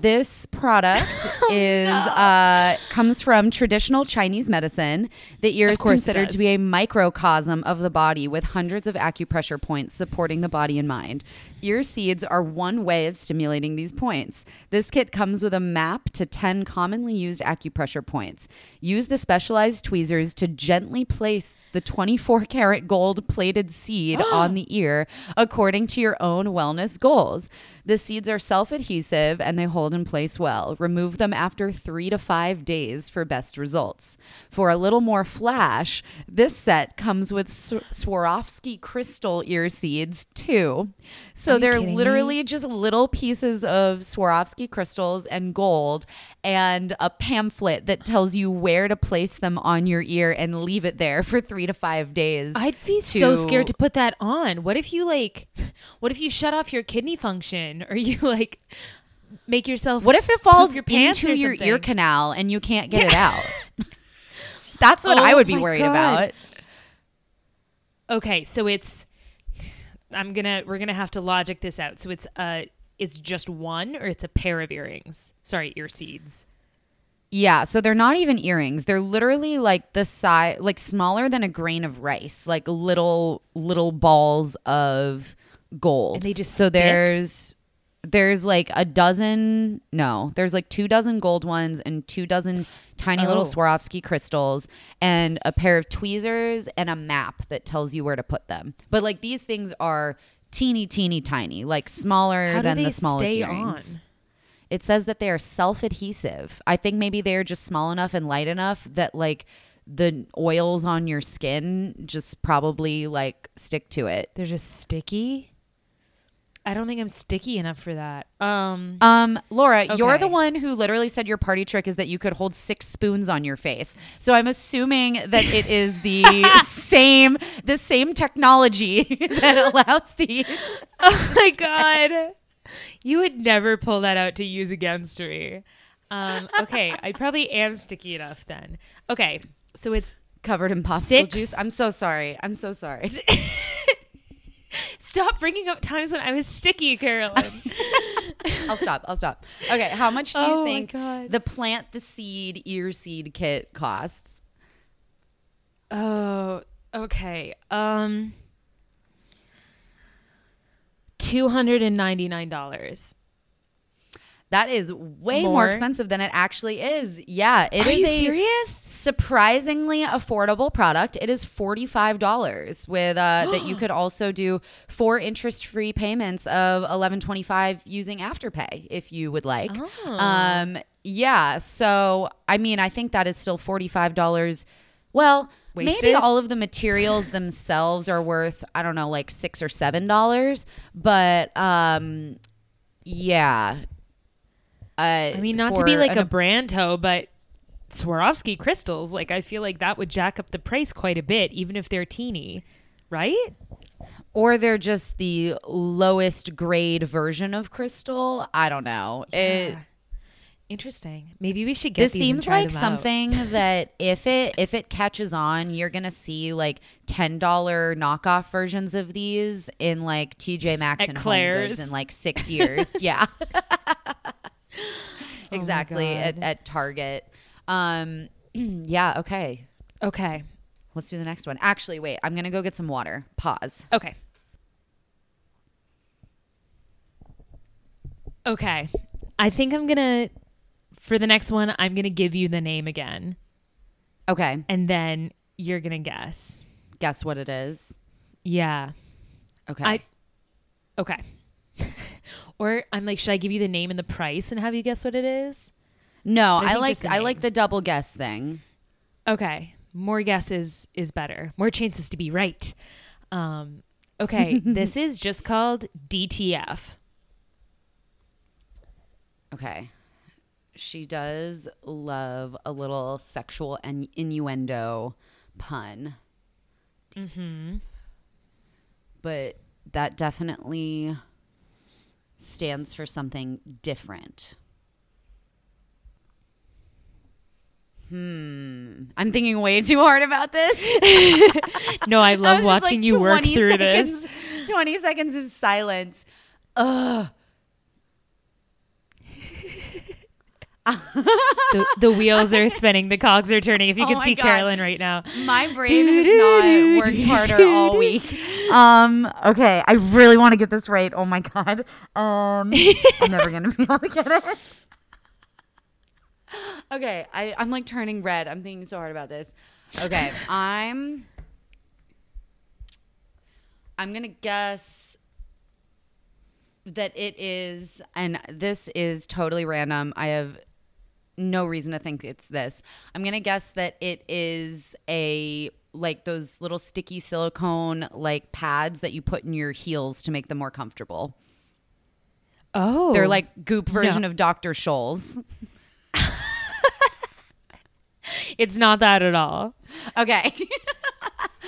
this product is uh, comes from traditional Chinese medicine. The ear is considered to be a microcosm of the body with hundreds of acupressure points supporting the body and mind. Ear seeds are one way of stimulating these points. This kit comes with a map to 10 commonly used acupressure points. Use the specialized tweezers to gently place the 24 karat gold plated seed on the ear according to your own wellness goals. The seeds are self adhesive and they hold in place well. Remove them after three to five days for best results. For a little more flash, this set comes with Swarovski crystal ear seeds too. So You they're kidding me? literally just little pieces of Swarovski crystals and gold and a pamphlet that tells you where to place them on your ear and leave it there for three to five days. I'd be so scared to put that on. What if you like what if you shut off your kidney function or you like make yourself What if it falls your into your ear canal and you can't get it out? That's what I Oh would be worried God. about. Okay, so it's I'm going to we're going to have to logic this out. So it's uh it's just one or it's a pair of earrings. Sorry, ear seeds. Yeah, so they're not even earrings. They're literally like the size like smaller than a grain of rice, like little little balls of gold. And they just So stick? there's there's like a dozen no, there's like two dozen gold ones and two dozen tiny little Oh. Swarovski crystals and a pair of tweezers and a map that tells you where to put them. But like these things are teeny teeny tiny, like smaller than the smallest stay earrings. on? It says that they are self adhesive. I think maybe they're just small enough and light enough that like the oils on your skin just probably like stick to it. They're just sticky. I don't think I'm sticky enough for that. Um Um, Laura, you're the one who literally said your party trick is that you could hold six spoons on your face. So I'm assuming that it is the same the same technology that allows these. Oh my god. You would never pull that out to use against me. Um, okay, I probably am sticky enough then. Okay, so it's Covered in popsicle Six. juice. I'm so sorry. I'm so sorry. Stop bringing up times when I was sticky, Carolyn. I'll stop. I'll stop. Okay, how much do you oh think the plant the seed ear seed kit costs? Oh, okay. Um $299. That is way more, More? expensive than it actually is. Yeah, it is Are you a serious? surprisingly affordable product. It is forty five dollars with uh, that you could also do four interest free payments of eleven twenty five using Afterpay if you would like. Oh. Um, yeah. So I mean, I think that is still forty five dollars. Well, maybe all of the materials themselves are worth I don't know, like six or seven dollars. But um, yeah. Uh, I mean, not to be like an- a brand toe, but Swarovski crystals, like I feel like that would jack up the price quite a bit, even if they're teeny, right? or they're just the lowest grade version of crystal. I don't know. It Interesting. Maybe we should get this seems like something that if it if it catches on, you're gonna see like ten dollar knockoff versions of these in like TJ Maxx At and Home Claire's. Goods in like six years. yeah, exactly Oh at, at Target. Um, yeah. Okay. Okay. let's do the next one. Actually, wait, I'm gonna go get some water. Pause. Okay. Okay. I think I'm going to for the next one I'm going to give you the name again Okay, and then you're going to guess. guess what it is. Yeah. Okay. I Okay. Or I'm like should I give you the name and the price and have you guess what it is? no, I I, think like the I like the double guess thing. Okay. More guesses is better. More chances to be right. Um, okay. this is just called DTF. Okay. She does love a little sexual and innuendo pun. Mm-hmm. But that definitely stands for something different. Hmm. I'm thinking way too hard about this. No, I love just, watching like, you work 20 through this. 20 seconds of silence. Ugh. The, the wheels are spinning, the cogs are turning. If you Oh can see God. Carolyn right now. My brain has not worked harder all week. Um, okay, I really want to get this right. Oh my god. Um, I'm never gonna be able to get it. Okay, I, I'm like turning red. I'm thinking so hard about this. Okay, I'm I'm gonna guess that it is, and this is totally random. I have no reason to think it's this. I'm gonna guess that it is a like those little sticky silicone like pads that you put in your heels to make them more comfortable. Oh. They're like goop version of Dr. Scholl's. it's not that at all. Okay.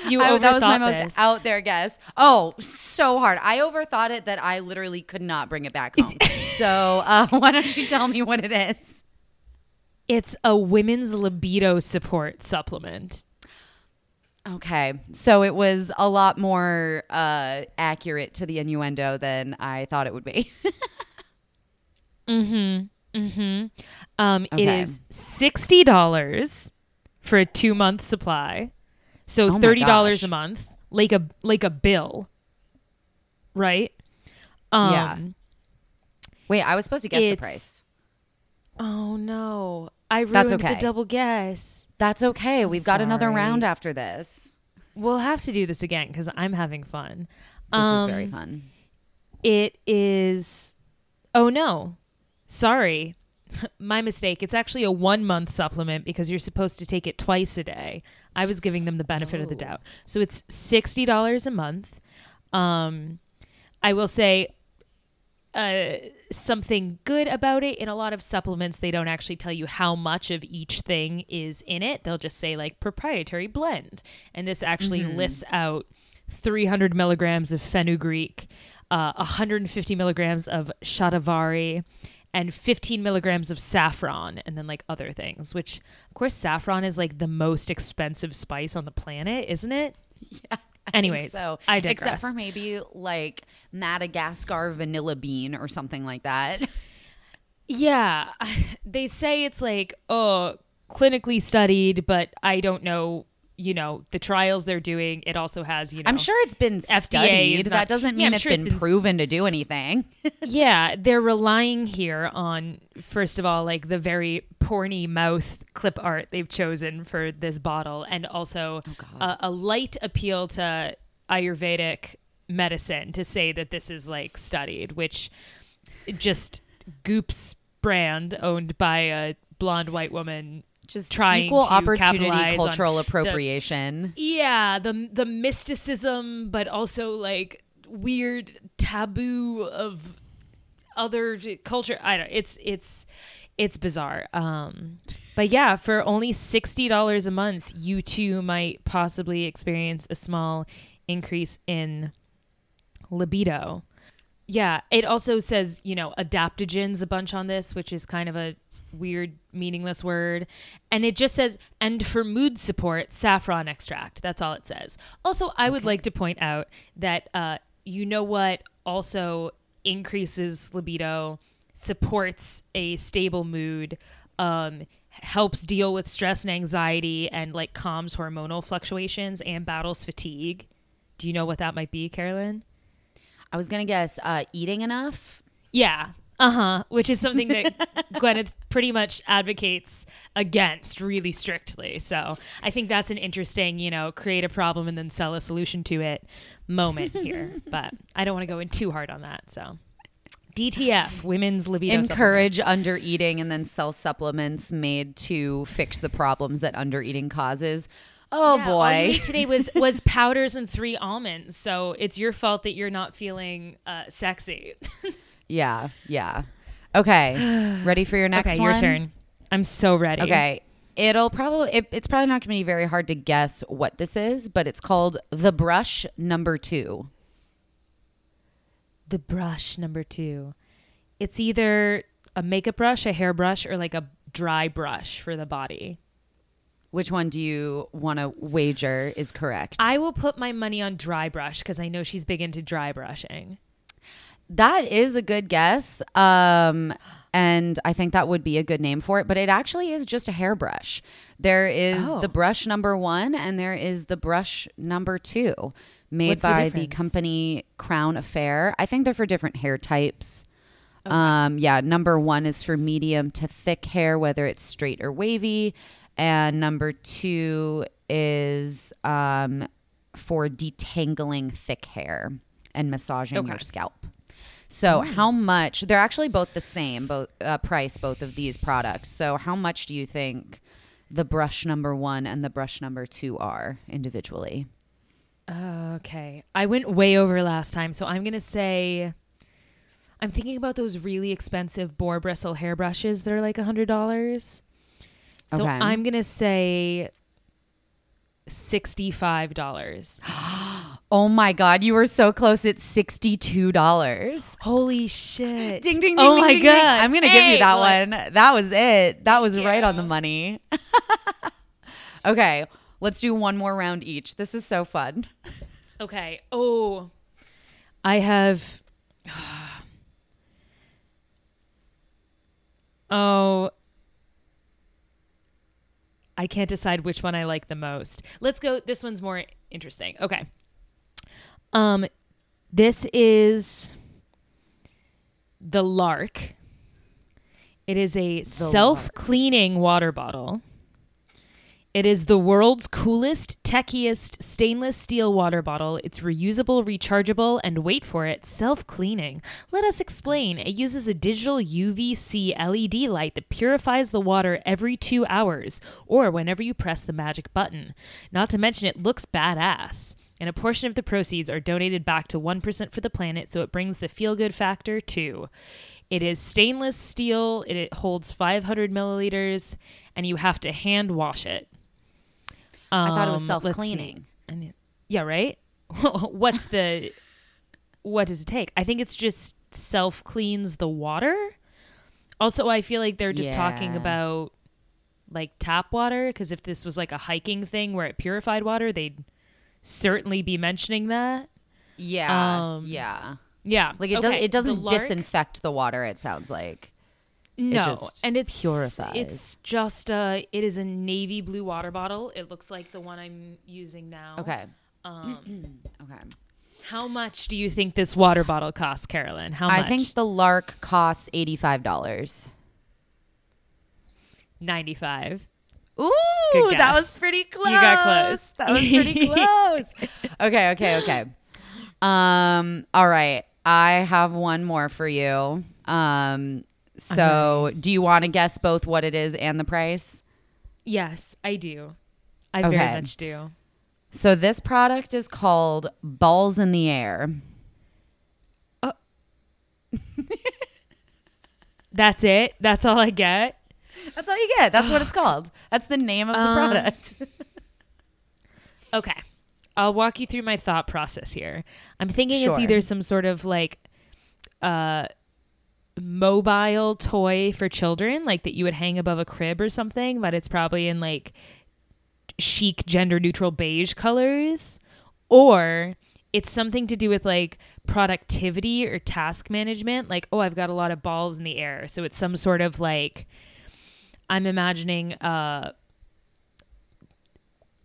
You I- overthought that was my most this. out there guess. Oh, so hard. I overthought it that I literally could not bring it back home. so uh, why don't you tell me what it is? It's a women's libido support supplement. Okay. So it was a lot more uh, accurate to the innuendo than I thought it would be. Mm-hmm. Mm-hmm. Um, It Okay. is sixty dollars for a two month supply. So Oh thirty dollars gosh. a month, like a like a bill, right? Um, Yeah. Wait, I was supposed to guess the price. Oh no, I ruined That's okay. the double guess. That's okay. We've got another round after this. We'll have to do this again because I'm having fun. This is Um, very fun. It is. Oh no, sorry, my mistake. It's actually a one month supplement because you're supposed to take it twice a day. I was giving them the benefit of the Oh. doubt, so it's sixty dollars a month. Um, I will say. Uh, something good about it. In a lot of supplements they don't actually tell you how much of each thing is in it. They'll just say like proprietary blend. And this actually lists out 300 milligrams of fenugreek uh, 150 milligrams of shatavari and 15 milligrams of saffron and then like other things which of course saffron is like the most expensive spice on the planet isn't it? Yeah. Anyways, so I except for maybe like Madagascar vanilla bean or something like that. Yeah, they say it's like oh clinically studied, but I don't know. You know the trials they're doing. It also has you know. I'm sure it's been FDA studied. not- that doesn't mean I'm it's sure it's been been proven to do anything. yeah, they're relying here on first of all like the very porny mouth clip art they've chosen for this bottle, and also oh, a, a light appeal to Ayurvedic medicine to say that this is like studied, which just Goop's brand owned by a blonde white woman Just trying equal to opportunity cultural the- appropriation. yeah the the mysticism but also like weird taboo of other culture i don't it's it's it's bizarre. Um but yeah for only $60 a month you too might possibly experience a small increase in libido. Yeah it also says you know adaptogens a bunch on this which is kind of a weird meaningless word. And it just says and for mood support saffron extract. That's all it says. Also i would like to point out that uh you know what also increases libido supports a stable mood um helps deal with stress and anxiety and like calms hormonal fluctuations and battles fatigue. Do you know what that might be, Carolyn? I was gonna guess uh, eating enough. Yeah. Uh huh. Which is something that Gwyneth pretty much advocates against really strictly. So I think that's an interesting, you know, create a problem and then sell a solution to it moment here. but I don't want to go in too hard on that. So DTF, women's libido. Encourage under eating and then sell supplements made to fix the problems that under eating causes. Oh Yeah, boy. today was was powders and three almonds. So it's your fault that you're not feeling uh, sexy. yeah, yeah. Okay. Ready for your next okay, one? your turn. I'm so ready. Okay. It'll probably it, it's probably not going to be very hard to guess what this is, but it's called the brush number 2. The brush number two. It's either a makeup brush, a hairbrush, or like a dry brush for the body. Which one do you want to wager is correct? I will put my money on dry brush because I know she's big into dry brushing. That is a good guess. Um, and I think that would be a good name for it, but it actually is just a hairbrush. There is Oh. the brush number one and there is the brush number two made What's the by the, difference? company Crown Affair. I think they're for different hair types. Um, yeah, number one is for medium to thick hair, whether it's straight or wavy. And number two is um, for detangling thick hair and massaging your Okay. scalp. So, how much? They're actually both the same, both uh, price, both of these products. So, how much do you think the brush number one and the brush number two are individually? Okay. I went way over last time, so I'm going to say I'm thinking about those really expensive boar bristle hairbrushes that are like $100. So Okay. I'm going to say $65. Oh my God, you were so close! It's sixty-two dollars. Holy shit. Ding ding ding! Oh ding, my ding, god. ding. I'm gonna give you that like- one. That was it. That was right on the money. okay, let's do one more round each. This is so fun. Okay. Oh, I have. Oh, I can't decide which one I like the most. Let's go. This one's more interesting. Okay. Um, this is the LARQ. It is a self-cleaning water bottle. It is the world's coolest, techiest stainless steel water bottle. It's reusable, rechargeable, and wait for it, self cleaning. Let us explain. It uses a digital UVC LED light that purifies the water every two hours or whenever you press the magic button. Not to mention, it looks badass. And a portion of the proceeds are donated back to 1% for the planet, so it brings the feel good factor too. It is stainless steel, it holds 500 milliliters, and you have to hand wash it. I thought it was Um, let's see. self-cleaning. Yeah, right. What's the? What does it take? I think it's just self cleans the water. Also, I feel like they're just talking about like tap water because if this was like a hiking thing where it purified water, they'd certainly be mentioning that. Yeah, Um, yeah. Yeah, Like it okay, does it doesn't LARQ- disinfect the water. It sounds like. No, just and it's purifies. It's just a. It is a navy blue water bottle. It looks like the one I'm using now. Okay. Um, Okay. how much do you think this water bottle costs, Carolyn? How much? I think the LARQ costs eighty-five dollars. ninety-five. Ooh, that was pretty close. You got close. That was pretty close. okay, okay, okay. Um, all right. I have one more for you. Um, so do you want to guess both what it is and the price? Yes, I do. I Okay. very much do. So this product is called Balls in the Air. That's it. That's all I get. That's all you get. That's what it's called. That's the name of the Um, product. Okay. I'll walk you through my thought process here. I'm thinking it's either some sort of like uh mobile toy for children, like that you would hang above a crib or something, but it's probably in like chic gender neutral beige colors. Or it's something to do with like productivity or task management, like, oh, I've got a lot of balls in the air. So it's some sort of like I'm imagining uh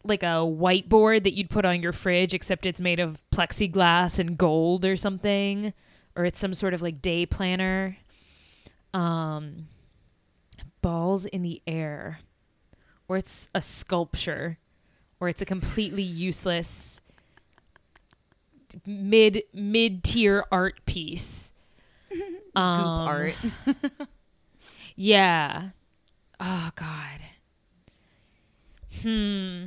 like a whiteboard that you'd put on your fridge, except it's made of plexiglass and gold or something, or it's some sort of like day planner. Um, balls in the air, or it's a sculpture, or it's a completely useless mid mid tier art piece. Goop Um, art. Yeah. Oh God. Hmm.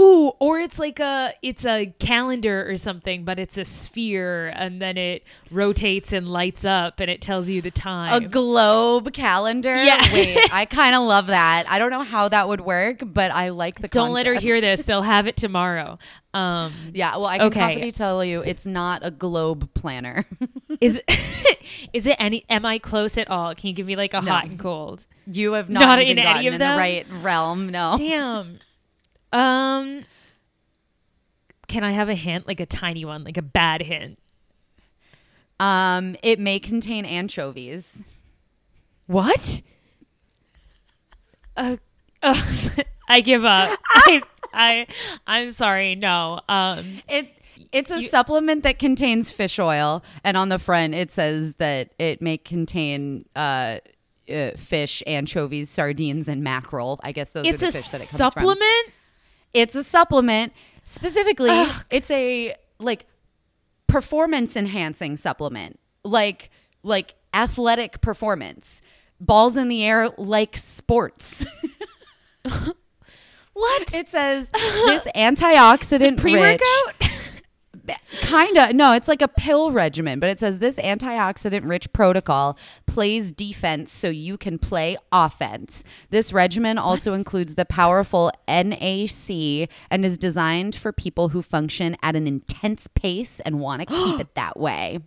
Ooh, or it's like a it's a calendar or something, but it's a sphere and then it rotates and lights up and it tells you the time. A globe calendar. Yeah. Wait, I kind of love that. I don't know how that would work, but I like the. Don't let her hear this. They'll have it tomorrow. Um Yeah, well, I can Okay. confidently tell you, it's not a globe planner. is is it any am I close at all? Can you give me like a No. hot and cold? you have not, Not in any gotten of in them? the right realm. No. Damn. Um can I have a hint? Like a tiny one, like a bad hint. Um, it may contain anchovies. What? Uh, uh, I give up. I, I, I'm sorry. No. Um, It it's a You- supplement that contains fish oil, and on the front it says that it may contain uh, uh, fish, anchovies, sardines, and mackerel. I guess those it's are a the fish that it comes from. supplement. It's a supplement. Specifically, it's a like performance enhancing supplement. Like like athletic performance. Balls in the air like sports. What? it says this antioxidant Pre rich workout. Kinda. No, it's like a pill regimen, but it says this antioxidant rich protocol plays defense so you can play offense. This regimen also includes the powerful NAC and is designed for people who function at an intense pace and want to keep it that way.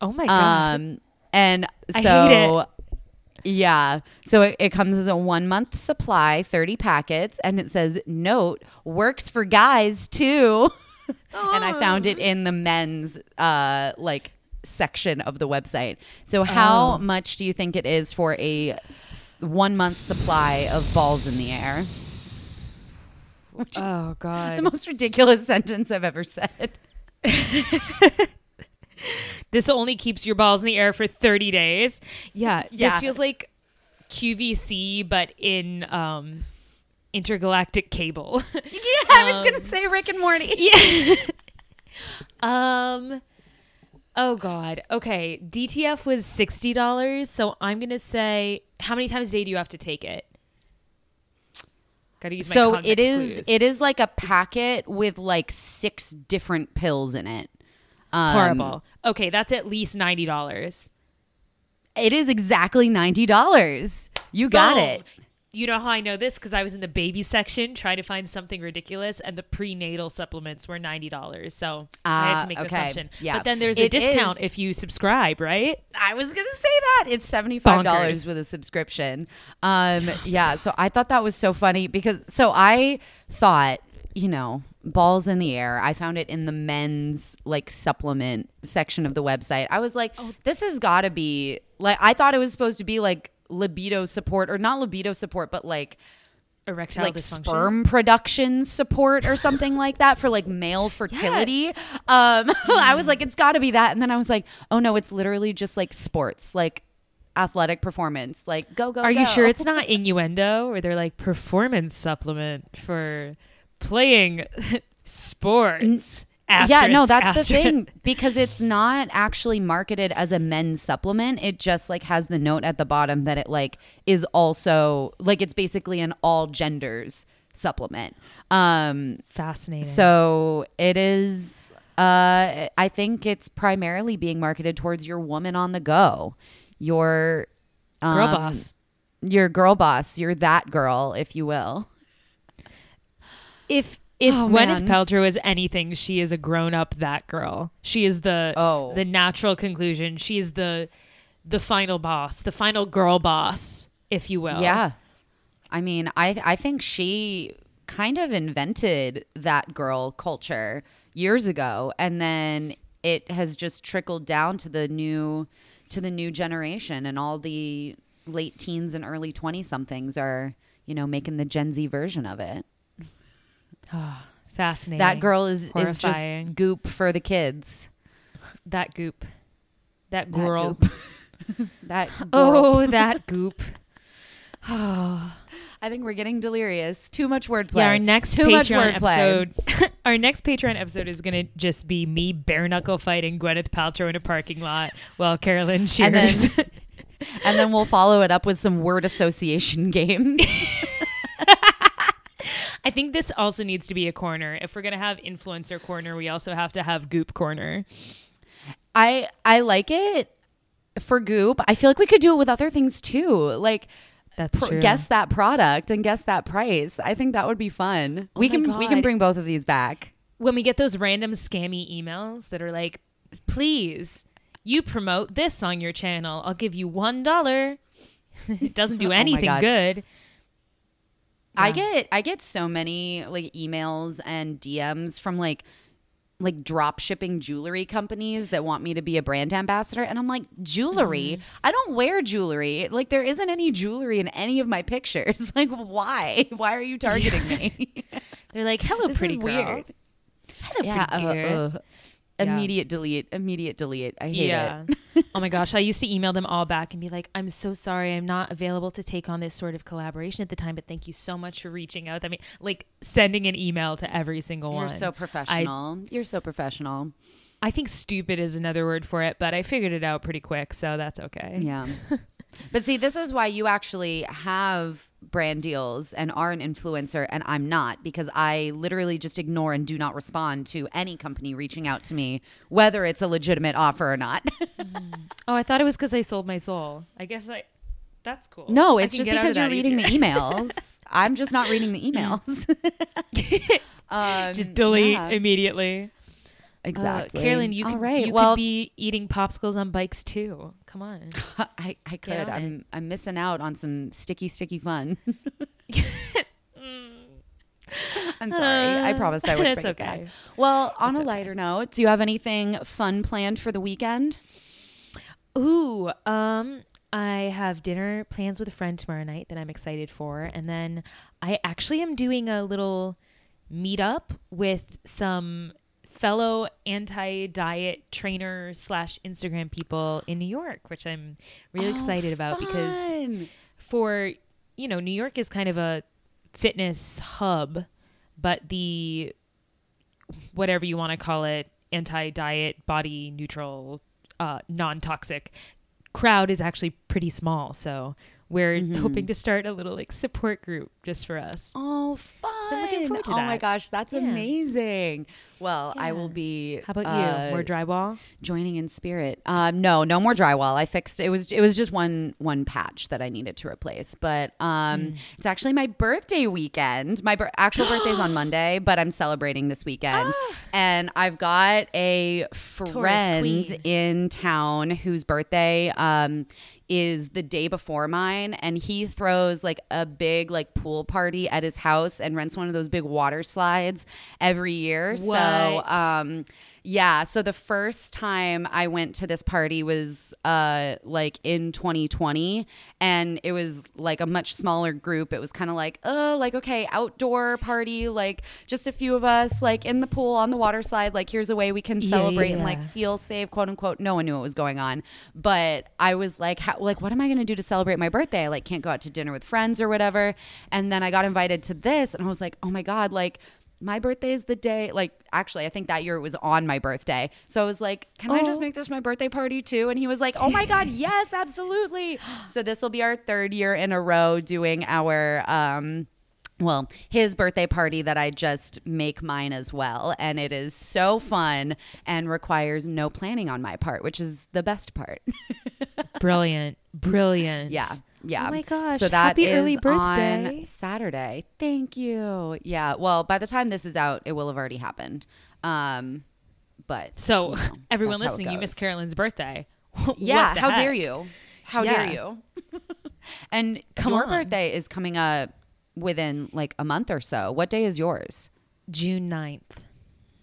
oh my god. Um, and so. Yeah. So it, it comes as a one month supply, 30 packets, and it says, note, works for guys too. and I found it in the men's uh like section of the website. So how Oh. much do you think it is for a one month supply of balls in the air? Oh the most ridiculous sentence I've ever said. This only keeps your balls in the air for 30 days. Yeah. Yeah. This feels like QVC, but in um, intergalactic cable. Yeah, I was gonna say Rick and Morty. Yeah. um. Oh God. Okay. DTF was sixty dollars, so I'm gonna say how many times a day do you have to take it? Got to use my So it is clues. it is like a packet with like six different pills in it. Um, horrible. Okay, that's at least ninety dollars. It is exactly ninety dollars. You got it. You know how I know this because I was in the baby section trying to find something ridiculous, and the prenatal supplements were ninety dollars. So I had Ah, to make the okay. assumption. Yeah. But then there's a It discount is- if you subscribe, right? I was gonna say that it's seventy five dollars with a subscription. Um, yeah. So I thought that was so funny because so I thought you know balls in the air. I found it in the men's like supplement section of the website. I was like, Oh. this has got to be like I thought it was supposed to be like libido support or not libido support, but like Erectile like sperm production support or something like that for like male fertility. Um, I was like, it's got to be that, and then I was like, oh no, it's literally just like sports, like athletic performance, like go go. Are you sure it's not innuendo or they're like performance supplement for playing sports? Yeah, no, Asterisk, that's the thing because it's not actually marketed as a men's supplement. It just like has the note at the bottom that it like is also like it's basically an all genders supplement. Um, Fascinating. So it is. Uh, I think it's primarily being marketed towards your woman on the go, your um, girl boss. your girl boss, your that girl, if you will. If if Oh, Gwyneth man. Paltrow is anything, she is a grown up that girl. She is the Oh. the natural conclusion. She is the the final boss, the final girl boss, if you will. Yeah, I mean, I I think she kind of invented that girl culture years ago, and then it has just trickled down to the new to the new generation and all the late teens and early 20 somethings are, you know, making the Gen Z version of it. Fascinating. That girl is is just goop for the kids. That goop. That That goop. that. Oh, that goop. Oh. I think we're getting delirious. Too much wordplay. Yeah, our next Too much Patreon wordplay. episode. our next Patreon episode is gonna just be me bare knuckle fighting Gwyneth Paltrow in a parking lot while Carolyn And cheers. then, and then we'll follow it up with some word association games. I think this also needs to be a corner. If we're gonna have influencer corner, we also have to have goop corner. I I like it for goop. I feel like we could do it with other things too. Like That's pr- true. guess that product and guess that price. I think that would be fun. Oh we Oh my can we can bring both of these back. when we get those random scammy emails that are like, "Please, you promote this on your channel. I'll give you one it doesn't do Oh anything God. good. I get I get so many like emails and DMs from like like drop shipping jewelry companies that want me to be a brand ambassador and I'm like jewelry Mm-hmm. I don't wear jewelry like there isn't any jewelry in any of my pictures like why why are you targeting me They're like, "Hello, this pretty girl." weird Hello, yeah pretty uh, girl. uh, Yeah. Immediate delete immediate delete I hate yeah. it oh my gosh, I used to email them all back and be like, "I'm so sorry, I'm not available to take on this sort of collaboration at the time, but thank you so much for reaching out." I mean, like sending an email to every single one. you're so professional you're so professional I think stupid is another word for it, but I figured it out pretty quick, so that's okay. Yeah. but see, this is why you actually have brand deals and are an influencer, and I'm not because I literally just ignore and do not respond to any company reaching out to me, whether it's a legitimate offer or not. Oh, I thought it was because I sold my soul. I guess I. That's cool. no, it's just because you're reading easier. the emails. I'm just not reading the emails. um, Just delete yeah, immediately. exactly. Uh, Carolyn, you All could, right. you well, could be eating popsicles on bikes too. Come on. I, I could. I'm I'm missing out on some sticky, sticky fun. I'm sorry. I Uh, promised I would. it's bring it okay. back. Well, on It's a okay. lighter note, do you have anything fun planned for the weekend? Ooh, um, I have dinner plans with a friend tomorrow night that I'm excited for, and then I actually am doing a little meetup with some fellow anti-diet trainer slash Instagram people in New York, which I'm really excited about because Oh, for you know New York is kind of a fitness hub, but the whatever you want to call it, anti-diet, body neutral, uh, non-toxic crowd is actually pretty small. So we're Mm-hmm. hoping to start a little like support group just for us. Oh, fun! So I'm looking forward to oh my gosh, that's Yeah. amazing. Well, I will be. How about uh, you? More drywall? joining in spirit. Um, no, no more drywall. I fixed it. Was it was just one one patch that I needed to replace. But um, Mm. it's actually my birthday weekend. My bir- actual is on Monday, but I'm celebrating this weekend, Ah. and I've got a friend in town whose birthday um is the day before mine and he throws like a big like pool party at his house and rents one of those big water slides every year. So um yeah so the first time i went to this party was uh like in 2020 and it was like a much smaller group. It was kind of like oh like okay outdoor party like just a few of us like in the pool on the water slide like here's a way we can Yeah, celebrate and like feel safe quote unquote. No one knew what was going on. But i was like how, like what am i going to do to celebrate my birthday? I like can't go out to dinner with friends or whatever. And then i got invited to this and i was like oh my god like my birthday is the day like actually i think that year it was on my birthday so i was like can i just Oh. make this my birthday party too and he was like oh my god yes absolutely so this will be our third year in a row doing our um well, his birthday party that I just make mine as well. And it is so fun and requires no planning on my part, which is the best part. Brilliant. Brilliant. yeah. Yeah. Oh my gosh, So that happy is on Saturday. Thank you. Yeah. Well, by the time this is out, it will have already happened. Um, but So you know, everyone that's how it listening, you missed. Carolyn's birthday. Yeah. How heck? dare you? How Yeah. dare you? and Come your on. birthday is coming up within like a month or so. What day is yours? June 9th.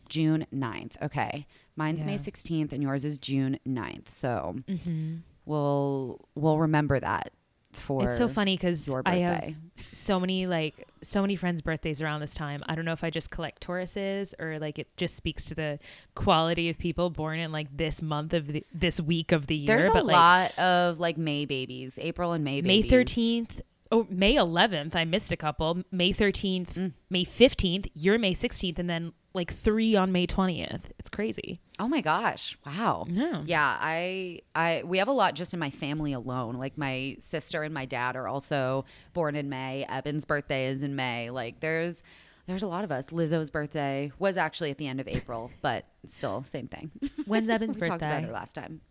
June 9th. Okay. Mine's May 16th and yours is June 9th. So Mm-hmm. we'll we'll remember that for It's so funny cuz I have so many like so many friends birthdays around this time. I don't know if I just collect Tauruses or like it just speaks to the quality of people born in like this month of the, this week of the year. There's a but, lot like, of like May babies, April and May babies. May 13th Oh, May 11th. I missed a couple. May 13th, Mm. May 15th. You're May 16th, and then like three on May 20th. It's crazy. Oh my gosh. Wow. Yeah. Yeah, I I we have a lot just in my family alone. Like my sister and my dad are also born in May. Evan's birthday is in May. Like there's there's a lot of us. Lizzo's birthday was actually at the end of April, but still same thing. When's Evan's we talked about birthday? last time.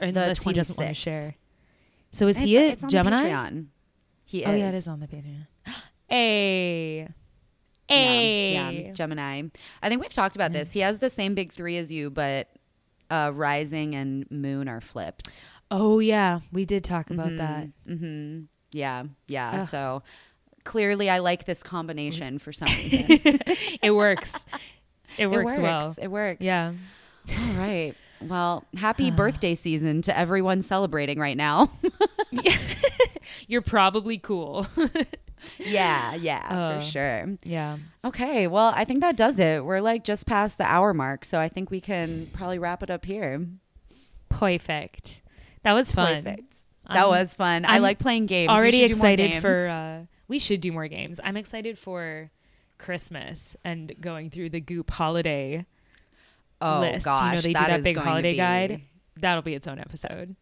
Unless he doesn't want to 26th. share. So is he it's, a it's on Gemini? The Patreon. He is. Oh yeah, it is on the Patreon. Hey. Hey. Yeah, yeah, Gemini. I think we've talked about this. He has the same big three as you, but uh, rising and moon are flipped. Oh yeah, we did talk about that. Mm-hmm. Yeah, yeah. Ugh. So clearly, I like this combination for some reason. It works. It works, it works. well. It works. Yeah. All right. Well, happy birthday season to everyone celebrating right now. You're probably cool. yeah, yeah, Uh. for sure. yeah. Okay, well, I think that does it. We're like just past the hour mark, so I think we can probably wrap it up here. Perfect. That was fun. Perfect. That I'm was fun. I I'm like playing games. We Already do more excited for uh we should do more games. I'm excited for Christmas and going through the Goop holiday oh list. gosh, you know they do that that is big going to holiday be- guide. That'll be its own episode.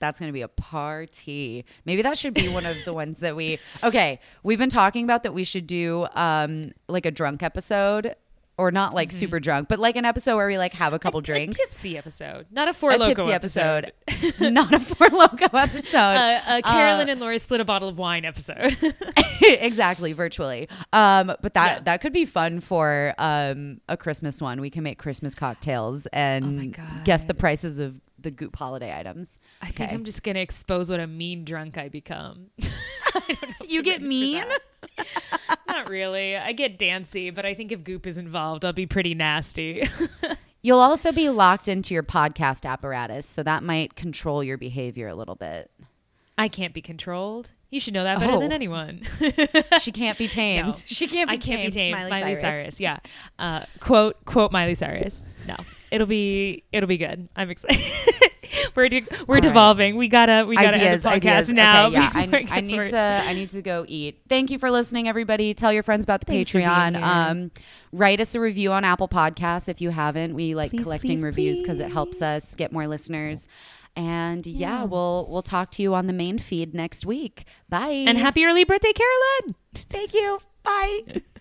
That's going to be a party. Maybe that should be one of the ones that we. Okay, we've been talking about that we should do um like a drunk episode or not like super drunk, but like an episode where we like have a couple drinks. A tipsy episode, not a four A Loko tipsy episode. episode. not a four Loko episode. Uh, uh, Carolyn and Laura split a bottle of wine episode. exactly, virtually. Um, but that Yeah. that could be fun for um a Christmas one. We can make Christmas cocktails and God. guess the prices of the Goop holiday items. I think Okay. I'm just gonna expose what a mean drunk I become. You get mean. Not really. I get dancy, but I think if Goop is involved, I'll be pretty nasty. You'll also be locked into your podcast apparatus, so that might control your behavior a little bit. I can't be controlled. You should know that better than Oh. anyone. She can't be tamed. No. She can't be I can't tamed. be tamed. Miley, Miley, Cyrus. Cyrus. Yeah. Uh, quote quote Miley Cyrus. No, it'll be it'll be good. I'm excited. we're de- we're right. devolving. We gotta we gotta Ideas, end the podcast ideas. now. Okay, yeah, I, I need worse. to. I need to go eat. Thank you for listening, everybody. Tell your friends about the Thanks Patreon. Um, write us a review on Apple Podcasts if you haven't. We like Please, collecting please, reviews because it helps us get more listeners. And yeah, we'll we'll talk to you on the main feed next week. Bye. And happy early birthday, Carolyn. Thank you. Bye.